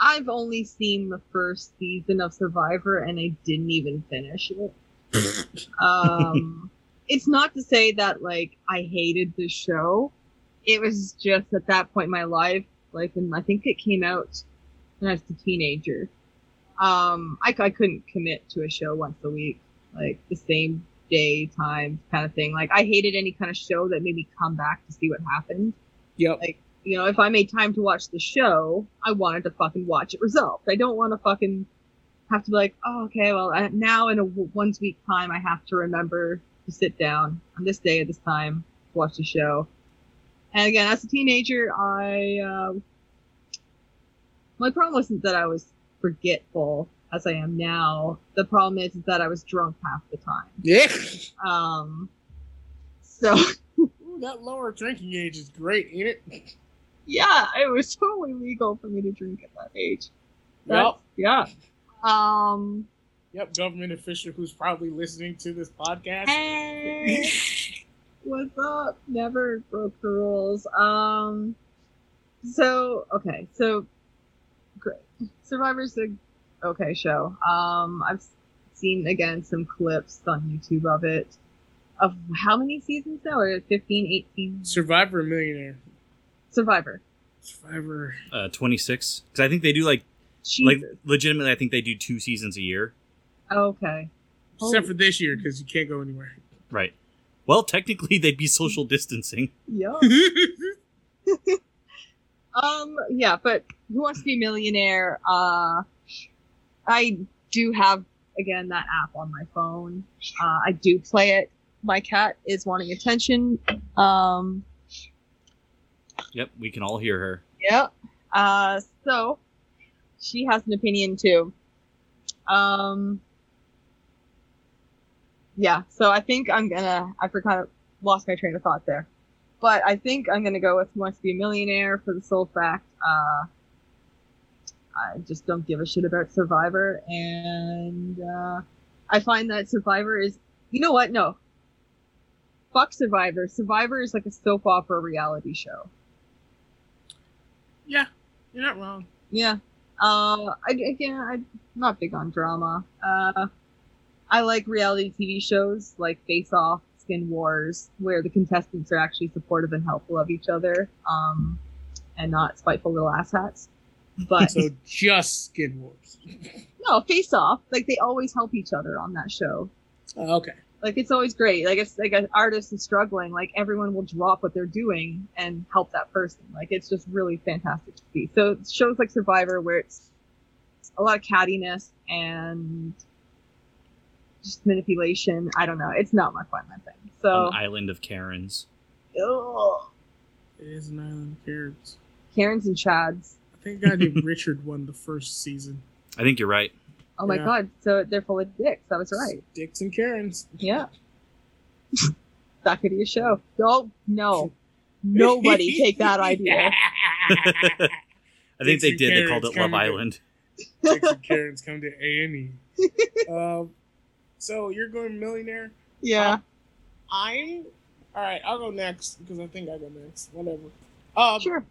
I've only seen the first season of Survivor and I didn't even finish it. *laughs* Um, it's not to say that like I hated the show. It was just at that point in my life, like and I think it came out when I was a teenager. Um, I, I couldn't commit to a show once a week, like the same day, time kind of thing. Like I hated any kind of show that made me come back to see what happened Yep. like you know if i made time to watch the show i wanted to fucking watch it resolved i don't want to fucking have to be like oh okay well I, now in a w- once week time i have to remember to sit down on this day at this time to watch the show and again as a teenager i uh, my problem wasn't that i was forgetful as i am now the problem is, that i was drunk half the time Yeah. um so *laughs* Ooh, that lower drinking age is great, ain't it? Yeah, it was totally legal for me to drink at that age. Yep. Yeah. Um. Yep, government official who's probably listening to this podcast. Hey, what's up? Never broke the rules. Um. So okay, so great. Survivor's a okay show. Um, I've seen again some clips on YouTube of it. Of how many seasons now? Are it 15, 18? Survivor Millionaire. Survivor. Survivor. Uh, 26. Because I think they do like, Jesus. like legitimately, I think they do two seasons a year. okay. Except Oh. for this year, because you can't go anywhere. Right. Well, technically, they'd be social distancing. Yeah. *laughs* *laughs* Um, yeah, but Who Wants to Be a Millionaire? Uh, I do have again that app on my phone. Uh, I do play it. My cat is wanting attention. Um, Yep, we can all hear her. Yep. Uh, so she has an opinion too. Um, yeah. So I think I'm gonna. I forgot. Of lost my train of thought there. But I think I'm gonna go with Who Wants to Be a Millionaire for the sole fact. Uh, I just don't give a shit about Survivor, and uh, I find that Survivor is. You know what? No. Fuck Survivor. Survivor is like a soap opera reality show. yeah, you're not wrong. Yeah. Uh, I, again, I'm not big on drama. Uh, I like reality TV shows like Face Off, Skin Wars, where the contestants are actually supportive and helpful of each other, um, and not spiteful little asshats. But So just Skin Wars. no, Face Off, like they always help each other on that show. Oh, okay. Like it's always great. Like it's like an artist is struggling, like everyone will drop what they're doing and help that person. Like it's just really fantastic to see. So shows like Survivor where it's a lot of cattiness and just manipulation. I don't know. It's not my fun thing. So An island of Karens. ugh. It is an island of carrots. Karens and Chads. I think a guy named Richard won the first season. I think you're right. Oh my Yeah. god. So they're full of dicks. That was right. Dicks and Karens. Yeah. that could be a show. Oh no. *laughs* Nobody take that *laughs* idea. I think they Dixie did. They called Karens it Love coming to- Island. *laughs* Dicks and Karens come to A and E. Um, so you're going millionaire. Yeah. I'm all right. I'll go next because I think I go next. Whatever. Um, Sure.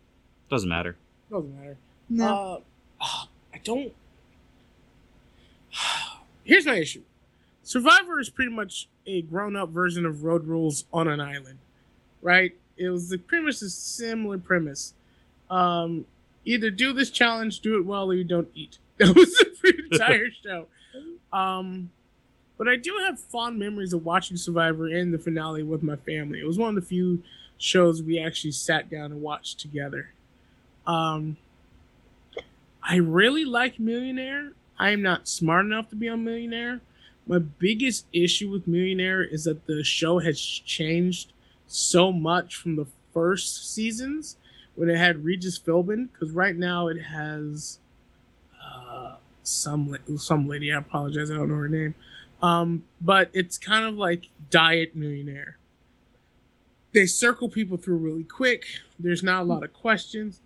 Doesn't matter. Doesn't matter. No. Uh, *sighs* I don't. *sighs* Here's my issue. Survivor is pretty much a grown-up version of Road Rules on an island, right? It was the premise is similar premise. Um, either do this challenge, do it well, or you don't eat. *laughs* That was the entire *laughs* show. Um, but I do have fond memories of watching Survivor and the finale with my family. It was one of the few shows we actually sat down and watched together. Um, I really like Millionaire. I am not smart enough to be on Millionaire. My biggest issue with Millionaire is that the show has changed so much from the first seasons when it had Regis Philbin, because right now it has uh, some some lady. I apologize, I don't know her name. Um, but it's kind of like Diet Millionaire. They circle people through really quick. There's not a lot of questions.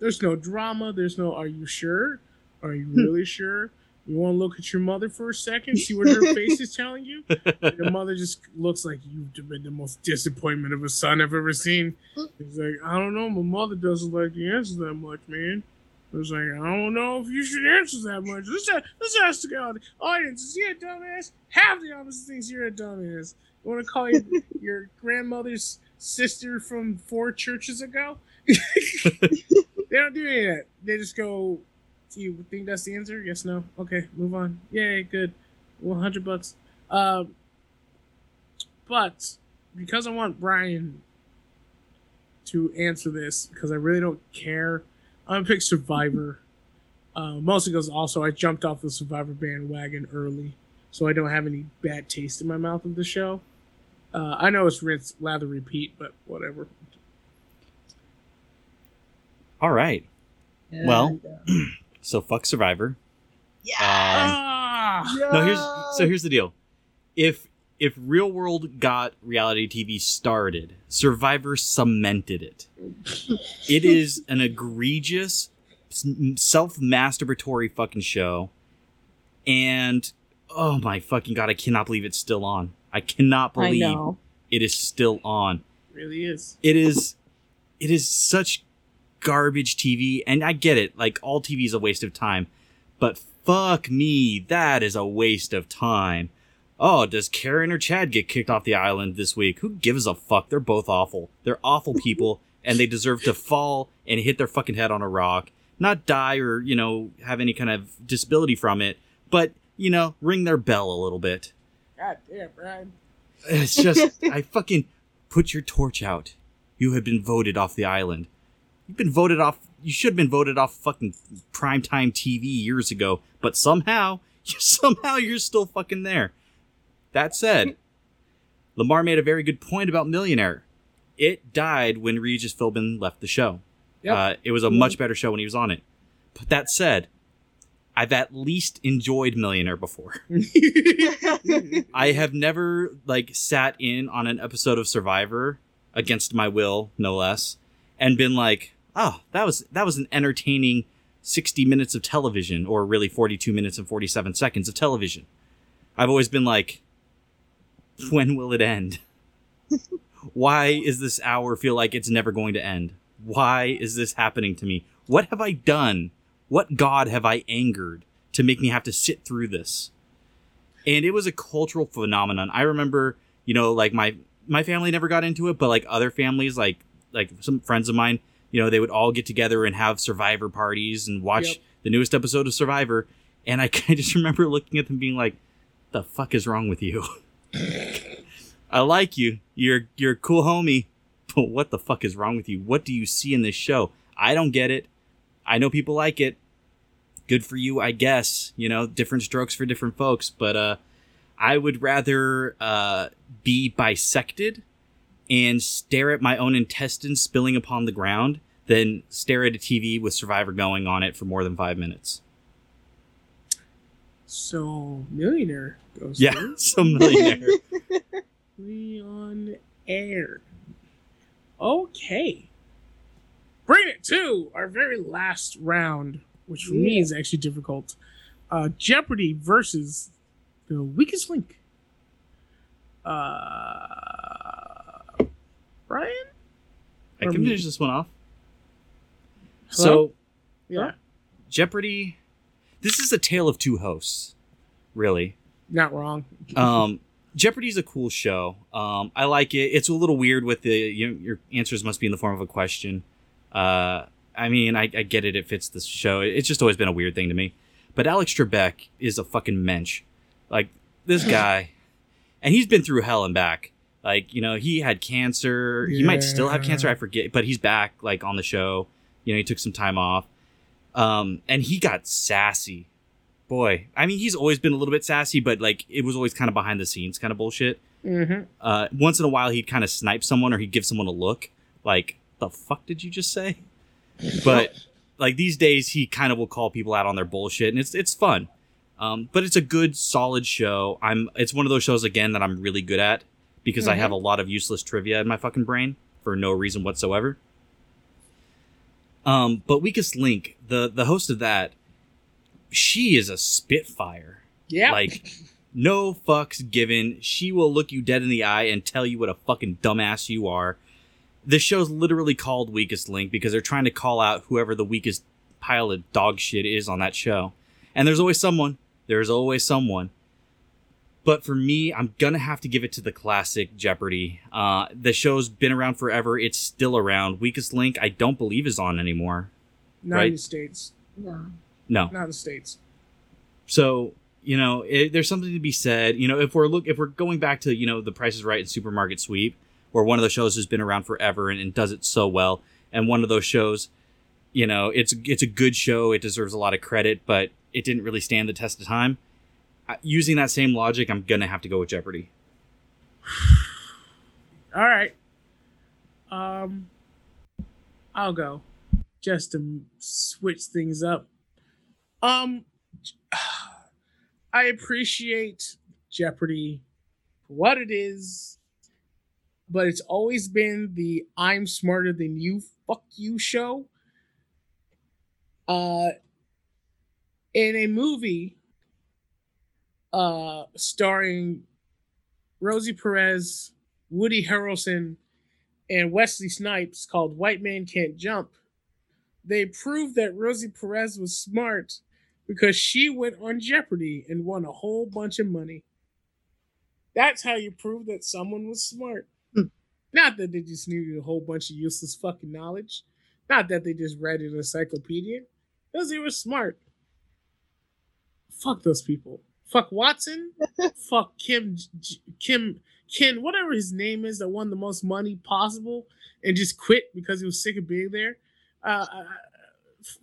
There's no drama. There's no, are you sure? Are you hmm. really sure? You want to look at your mother for a second, see what her *laughs* face is telling you? Your mother just looks like you've been the most disappointment of a son I've ever seen. He's like, I don't know. My mother doesn't like to answer that much, man. I was like, I don't know if you should answer that much. Let's, let's ask the audience. Is he a dumbass? Half the audience thinks you're a dumbass. You want to call your, your grandmother's sister from four churches ago? *laughs* *laughs* they don't do any of that. They just go, do you think that's the answer? Yes, no. Okay, move on. Yay, good. 100 bucks. Um, but because I want Brian to answer this, because I really don't care, I'm gonna pick Survivor. *laughs* Uh, mostly because also I jumped off the Survivor bandwagon early, so I don't have any bad taste in my mouth of the show. Uh, I know it's rinse, lather, repeat, but whatever. All right. And, Well- uh, *clears throat* So fuck Survivor. yeah. Um, no, here's so here's the deal. If if Real World got reality TV started, Survivor cemented it. *laughs* it is an egregious, self masturbatory fucking show. And oh my fucking god, I cannot believe it's still on. I cannot believe know. it is still on. really is. It is it is such garbage TV and I get it, like all TV is a waste of time. But fuck me, that is a waste of time. Oh, does Karen or Chad get kicked off the island this week? Who gives a fuck? They're both awful. They're awful *laughs* people and they deserve to fall and hit their fucking head on a rock. Not die or, you know, have any kind of disability from it, but, you know, ring their bell a little bit. God damn, Brian. It's just, *laughs* I fucking put your torch out. You have been voted off the island. You've been voted off. You should have been voted off fucking primetime TV years ago, but somehow, *laughs* somehow you're still fucking there. That said, *laughs* Lamar made a very good point about Millionaire. It died when Regis Philbin left the show. Yep. Uh, it was a much better show when he was on it. But that said, I've at least enjoyed Millionaire before. *laughs* I have never like sat in on an episode of Survivor against my will, no less, and been like, "Oh, that was that was an entertaining 60 minutes of television or really 42 minutes and 47 seconds of television." I've always been like, "When will it end? *laughs* Why is this hour feel like it's never going to end? Why is this happening to me? What have I done? What god have I angered to make me have to sit through this?" and it was a cultural phenomenon. I remember, you know, like my my family never got into it, but like other families, like like some friends of mine, you know, they would all get together and have Survivor parties and watch Yep. the newest episode of Survivor. And I, *laughs* I just remember looking at them being like, "The fuck is wrong with you? *laughs* I like you. You're you're a cool homie, but what the fuck is wrong with you? What do you see in this show? I don't get it. I know people like it. Good for you, I guess. You know, different strokes for different folks, but uh I would rather uh be bisected and stare at my own intestines spilling upon the ground than stare at a TV with Survivor going on it for more than 5 minutes. so, Millionaire goes Yeah, through. *laughs* so millionaire. We on air. Okay. Bring it to our very last round, which for me is actually difficult. Uh, Jeopardy versus the weakest link. Uh, Brian? I Or can me. finish this one off. Hello? So, Yeah. Jeopardy this is a tale of two hosts, really. Not wrong. Um, Jeopardy's a cool show. Um, I like it. It's a little weird with the you your answers must be in the form of a question. Uh, I mean, I, I get it. It fits the show. It's just always been a weird thing to me. But Alex Trebek is a fucking mensch. Like this *clears throat* guy, and he's been through hell and back. Like you know, he had cancer. He might still have cancer. I forget, but he's back. Like on the show. You know, he took some time off. Um, and he got sassy boy i mean he's always been a little bit sassy but like it was always kind of behind the scenes kind of bullshit Mm-hmm. uh once in a while he'd kind of snipe someone or he'd give someone a look like the fuck did you just say but like these days he kind of will call people out on their bullshit and it's it's fun um but it's a good solid show i'm it's one of those shows again that i'm really good at because i Mhm. have a lot of useless trivia in my fucking brain for no reason whatsoever um but weakest link the the host of that she is a spitfire Yeah. like *laughs* no fucks given. She will look you dead in the eye and tell you what a fucking dumbass you are. The show's literally called Weakest Link because they're trying to call out whoever the weakest pile of dog shit is on that show. And there's always someone. There's always someone. But for me, I'm gonna have to give it to the classic Jeopardy. Uh, the show's been around forever. It's still around. Weakest Link, I don't believe is on anymore. not right. in the States. No. No. Not in the States. So you know, it, there's something to be said. You know, if we're look if we're going back to you know the Price is Right and Supermarket Sweep, where one of those shows has been around forever and, and does it so well, and one of those shows, you know, it's it's a good show. It deserves a lot of credit, but it didn't really stand the test of time. Using that same logic, I'm gonna have to go with Jeopardy. *sighs* All right. Um, I'll go just to switch things up. Um, *sighs* I appreciate Jeopardy what it is, but it's always been the I'm smarter than you, fuck you show. Uh, in a movie uh, starring Rosie Perez, Woody Harrelson, and Wesley Snipes called White Man Can't Jump, they proved that Rosie Perez was smart because she went on Jeopardy and won a whole bunch of money. That's how you prove that someone was smart. Hmm. Not that they just needed a whole bunch of useless fucking knowledge. Not that they just read an encyclopedia. Because they were smart. Fuck those people. Fuck Watson. *laughs* Fuck Kim, Kim, Ken, whatever his name is that won the most money possible and just quit because he was sick of being there. Uh, uh,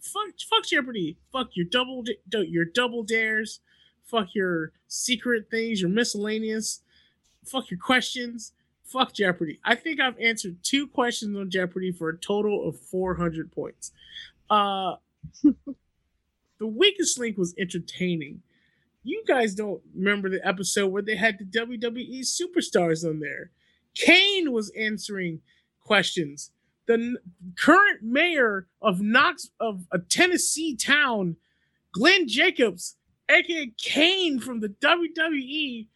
fuck, fuck Jeopardy. Fuck your double, your double dares. Fuck your secret things, your miscellaneous. Fuck your questions. Fuck Jeopardy. I think I've answered two questions on Jeopardy for a total of 400 points. Uh, *laughs* the weakest link was entertaining. You guys don't remember the episode where they had the WWE superstars on there. Kane was answering questions. The n- current mayor of Knox of a Tennessee town, Glenn Jacobs, aka Kane from the WWE,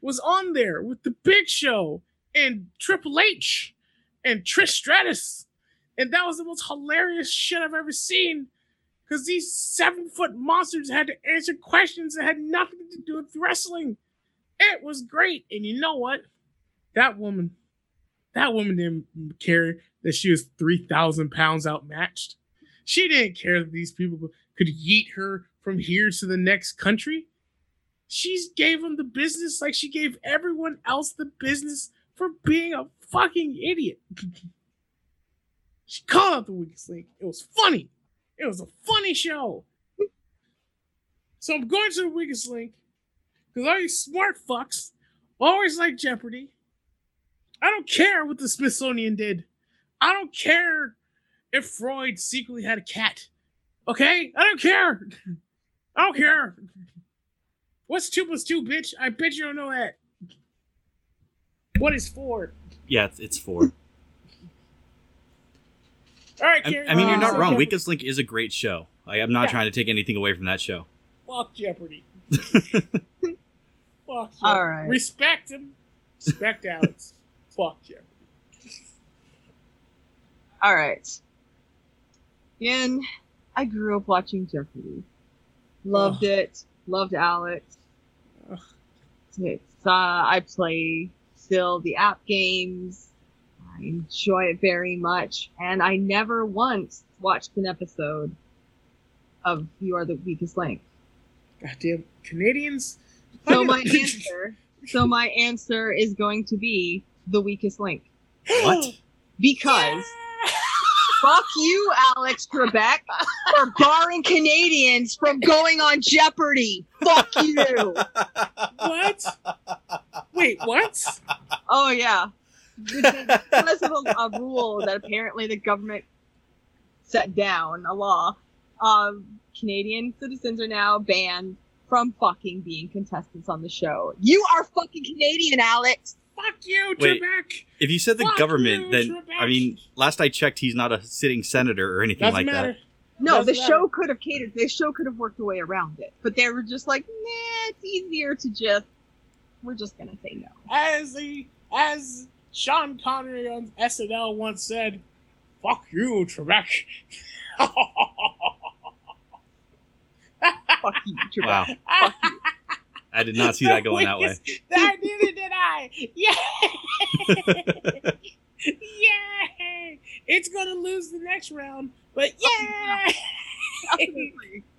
was on there with the Big Show and Triple H and Trish Stratus. And that was the most hilarious shit I've ever seen. Because these seven foot monsters had to answer questions that had nothing to do with wrestling. It was great. And you know what? That woman, that woman didn't care that she was 3,000 pounds outmatched. She didn't care that these people could yeet her from here to the next country. She gave them the business like she gave everyone else the business for being a fucking idiot. *laughs* she called out the weakest link. It was funny. It was a funny show. so I'm going to the weakest link because all you smart fucks always like Jeopardy. I don't care what the Smithsonian did. I don't care if Freud secretly had a cat. Okay? I don't care. I don't care. What's two plus two, bitch? I bet you don't know that. What is four? Yeah, it's, it's four. All right, I, I mean, you're Uh, not so wrong. Jeopardy- Weakest Link is a great show. I, I'm not Yeah. trying to take anything away from that show. Fuck Jeopardy. *laughs* Fuck Jeopardy. All right. Respect him. Respect *laughs* Alex. Fuck Jeopardy. All right. Again, I grew up watching Jeopardy. Loved Ugh. it. Loved Alex. Ugh. It's, uh, I play still the app games. I enjoy it very much, and I never once watched an episode of You Are the Weakest Link. Goddamn Canadians. So my *laughs* answer, so my answer is going to be the weakest link What? *gasps* because fuck you, Alex Trebek, for barring Canadians from going on Jeopardy. Fuck you. *laughs* What? Wait, what? Oh yeah, because of a, a rule that apparently the government set down, a law. Um, Canadian citizens are now banned from fucking being contestants on the show. You are fucking Canadian, Alex. Fuck you, Wait. Trebek. If you said the Fuck government, you, then Trebek. I mean, last I checked, he's not a sitting senator or anything Doesn't like matter. that. No, the Doesn't show matter. could have catered. The show could have worked a way around it, but they were just like, nah, it's easier to just. We're just gonna say no. As the as Sean Connery on SNL once said, "Fuck you, Trebek." Fuck you, Trebek. Wow, I did not see that going that way. *laughs* I neither did I. Yeah. *laughs* yeah. It's gonna lose the next round, but oh, yeah. Definitely. *laughs*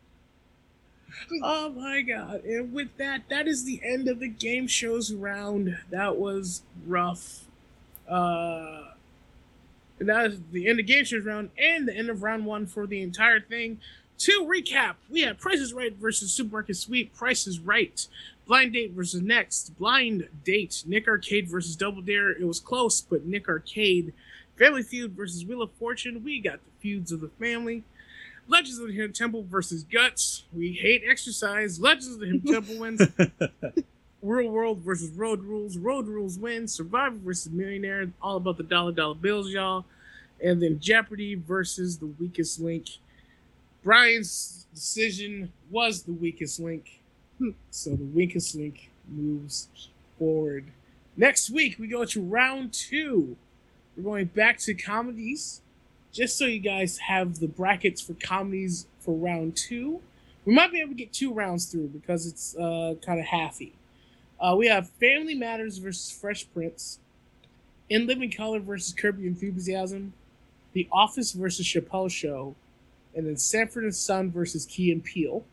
Oh my god. And with that, that is the end of the game shows round. That was rough. Uh that is the end of game round and the end of round one for the entire thing. To recap, we had Price is Right versus Supermarket Sweep, Price is Right, Blind Date versus Next, Blind Date, Nick Arcade versus Double Dare. It was close, but Nick Arcade. Family Feud versus Wheel of Fortune. We got the feuds of the family. Legends of the Hidden Temple versus Guts. We hate exercise. Legends of the Hidden Temple wins. *laughs* Real World versus Road Rules. Road Rules wins. Survivor versus Millionaire. All about the dollar dollar bills, y'all. And then Jeopardy versus the weakest link. Brian's decision was the weakest link. So the weakest link moves forward. Next week, we go to round two. We're going back to comedies. Just so you guys have the brackets for comedies for round two. We might be able to get two rounds through because it's uh, kind of halfy. Uh, we have Family Matters versus Fresh Prince, In Living Color versus Curb Your Enthusiasm, The Office versus Chappelle Show, and then Sanford and Son versus Key and Peele.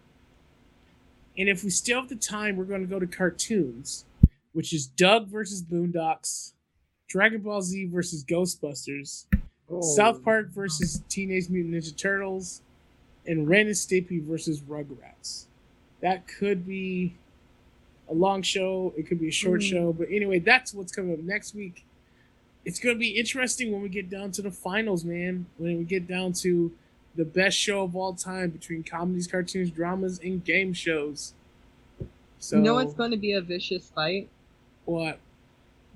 And if we still have the time, we're going to go to cartoons, which is Doug versus Boondocks, Dragon Ball Z versus Ghostbusters, South Park versus Teenage Mutant Ninja Turtles, and Ren and Stimpy versus Rugrats. That could be a long show. It could be a short Mm. show. But anyway, that's what's coming up next week. It's going to be interesting when we get down to the finals, man. When we get down to the best show of all time between comedies, cartoons, dramas, and game shows. So you know it's going to be a vicious fight? what?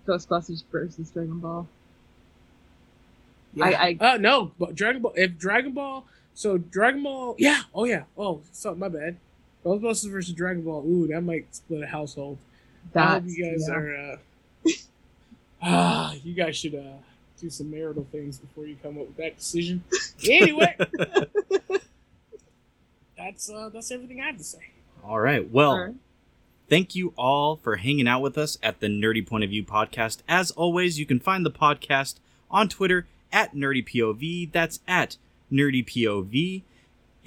Ghostbusters versus Dragon Ball. Yeah. I- uh no, but Dragon Ball. If Dragon Ball, so Dragon Ball, yeah. Oh yeah. Oh, so my bad. Ghostbusters versus Dragon Ball. Ooh, that might split a household. I hope you guys yeah. are. uh *laughs* Ah, you guys should uh do some marital things before you come up with that decision. Anyway, *laughs* that's uh that's everything I have to say. All right. Well, Alright. thank you all for hanging out with us at the Nerdy Point of View podcast. As always, you can find the podcast on Twitter at NerdyPOV. That's at NerdyPOV.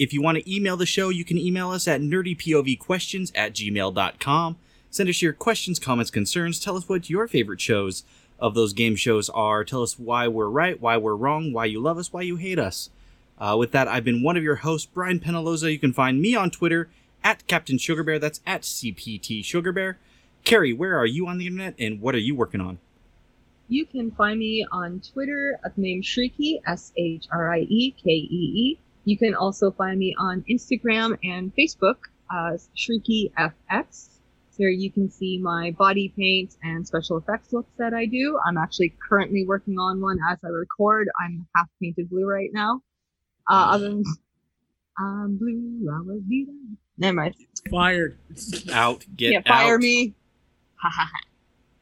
If you want to email the show, you can email us at nerdypovquestions at gmail.com. Send us your questions, comments, concerns. Tell us what your favorite shows of those game shows are. Tell us why we're right, why we're wrong, why you love us, why you hate us. Uh, with that, I've been one of your hosts, Brian Penaloza. You can find me on Twitter at Captain Sugar Bear. That's at CPT Sugar Bear. Carrie, where are you on the internet and what are you working on? You can find me on Twitter at name Shrieky, S H R I E K E E. You can also find me on Instagram and Facebook as Shrieky FX. There you can see my body paint and special effects looks that I do. I'm actually currently working on one as I record. I'm half painted blue right now. Uh, other than I'm blue, I was beat up. Never mind. Fired. Out, get yeah, fire out. me. Ha ha ha.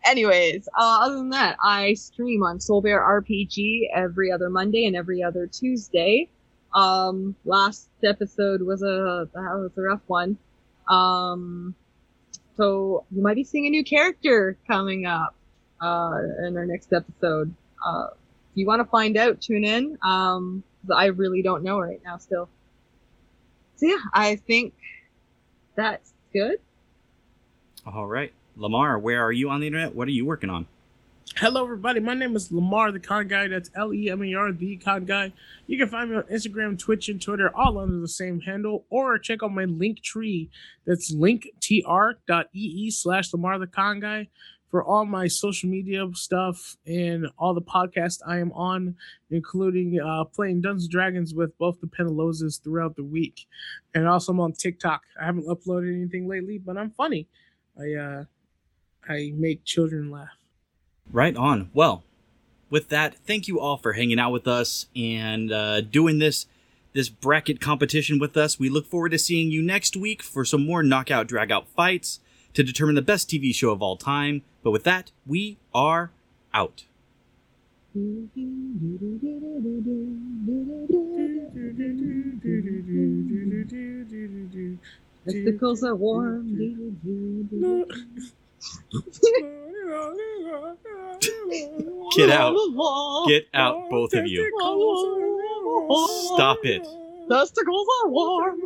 Anyways, uh, other than that, I stream on Soul Bear RPG every other Monday and every other Tuesday. Um, last episode was a that was a rough one. Um, so you might be seeing a new character coming up uh, in our next episode. Uh, if you want to find out, tune in. Um, I really don't know right now still. So yeah, I think that's good. All right. Lamar, where are you on the internet? What are you working on? Hello, everybody. My name is Lamar, the Con Guy. That's L E M E R, the Con Guy. You can find me on Instagram, Twitch, and Twitter, all under the same handle, or check out my link tree. That's linktr.ee slash Lamar, the Con Guy, for all my social media stuff and all the podcasts I am on, including uh, playing Dungeons and Dragons with both the Penalozas throughout the week. And also, I'm on TikTok. I haven't uploaded anything lately, but I'm funny. I uh, I make children laugh. Right on. Well, with that, thank you all for hanging out with us and uh, doing this this bracket competition with us. We look forward to seeing you next week for some more knockout dragout fights to determine the best TV show of all time. But with that, we are out. Testicles are warm. *laughs* Get out. Get out, both of you. Stop it. Testicles are warm.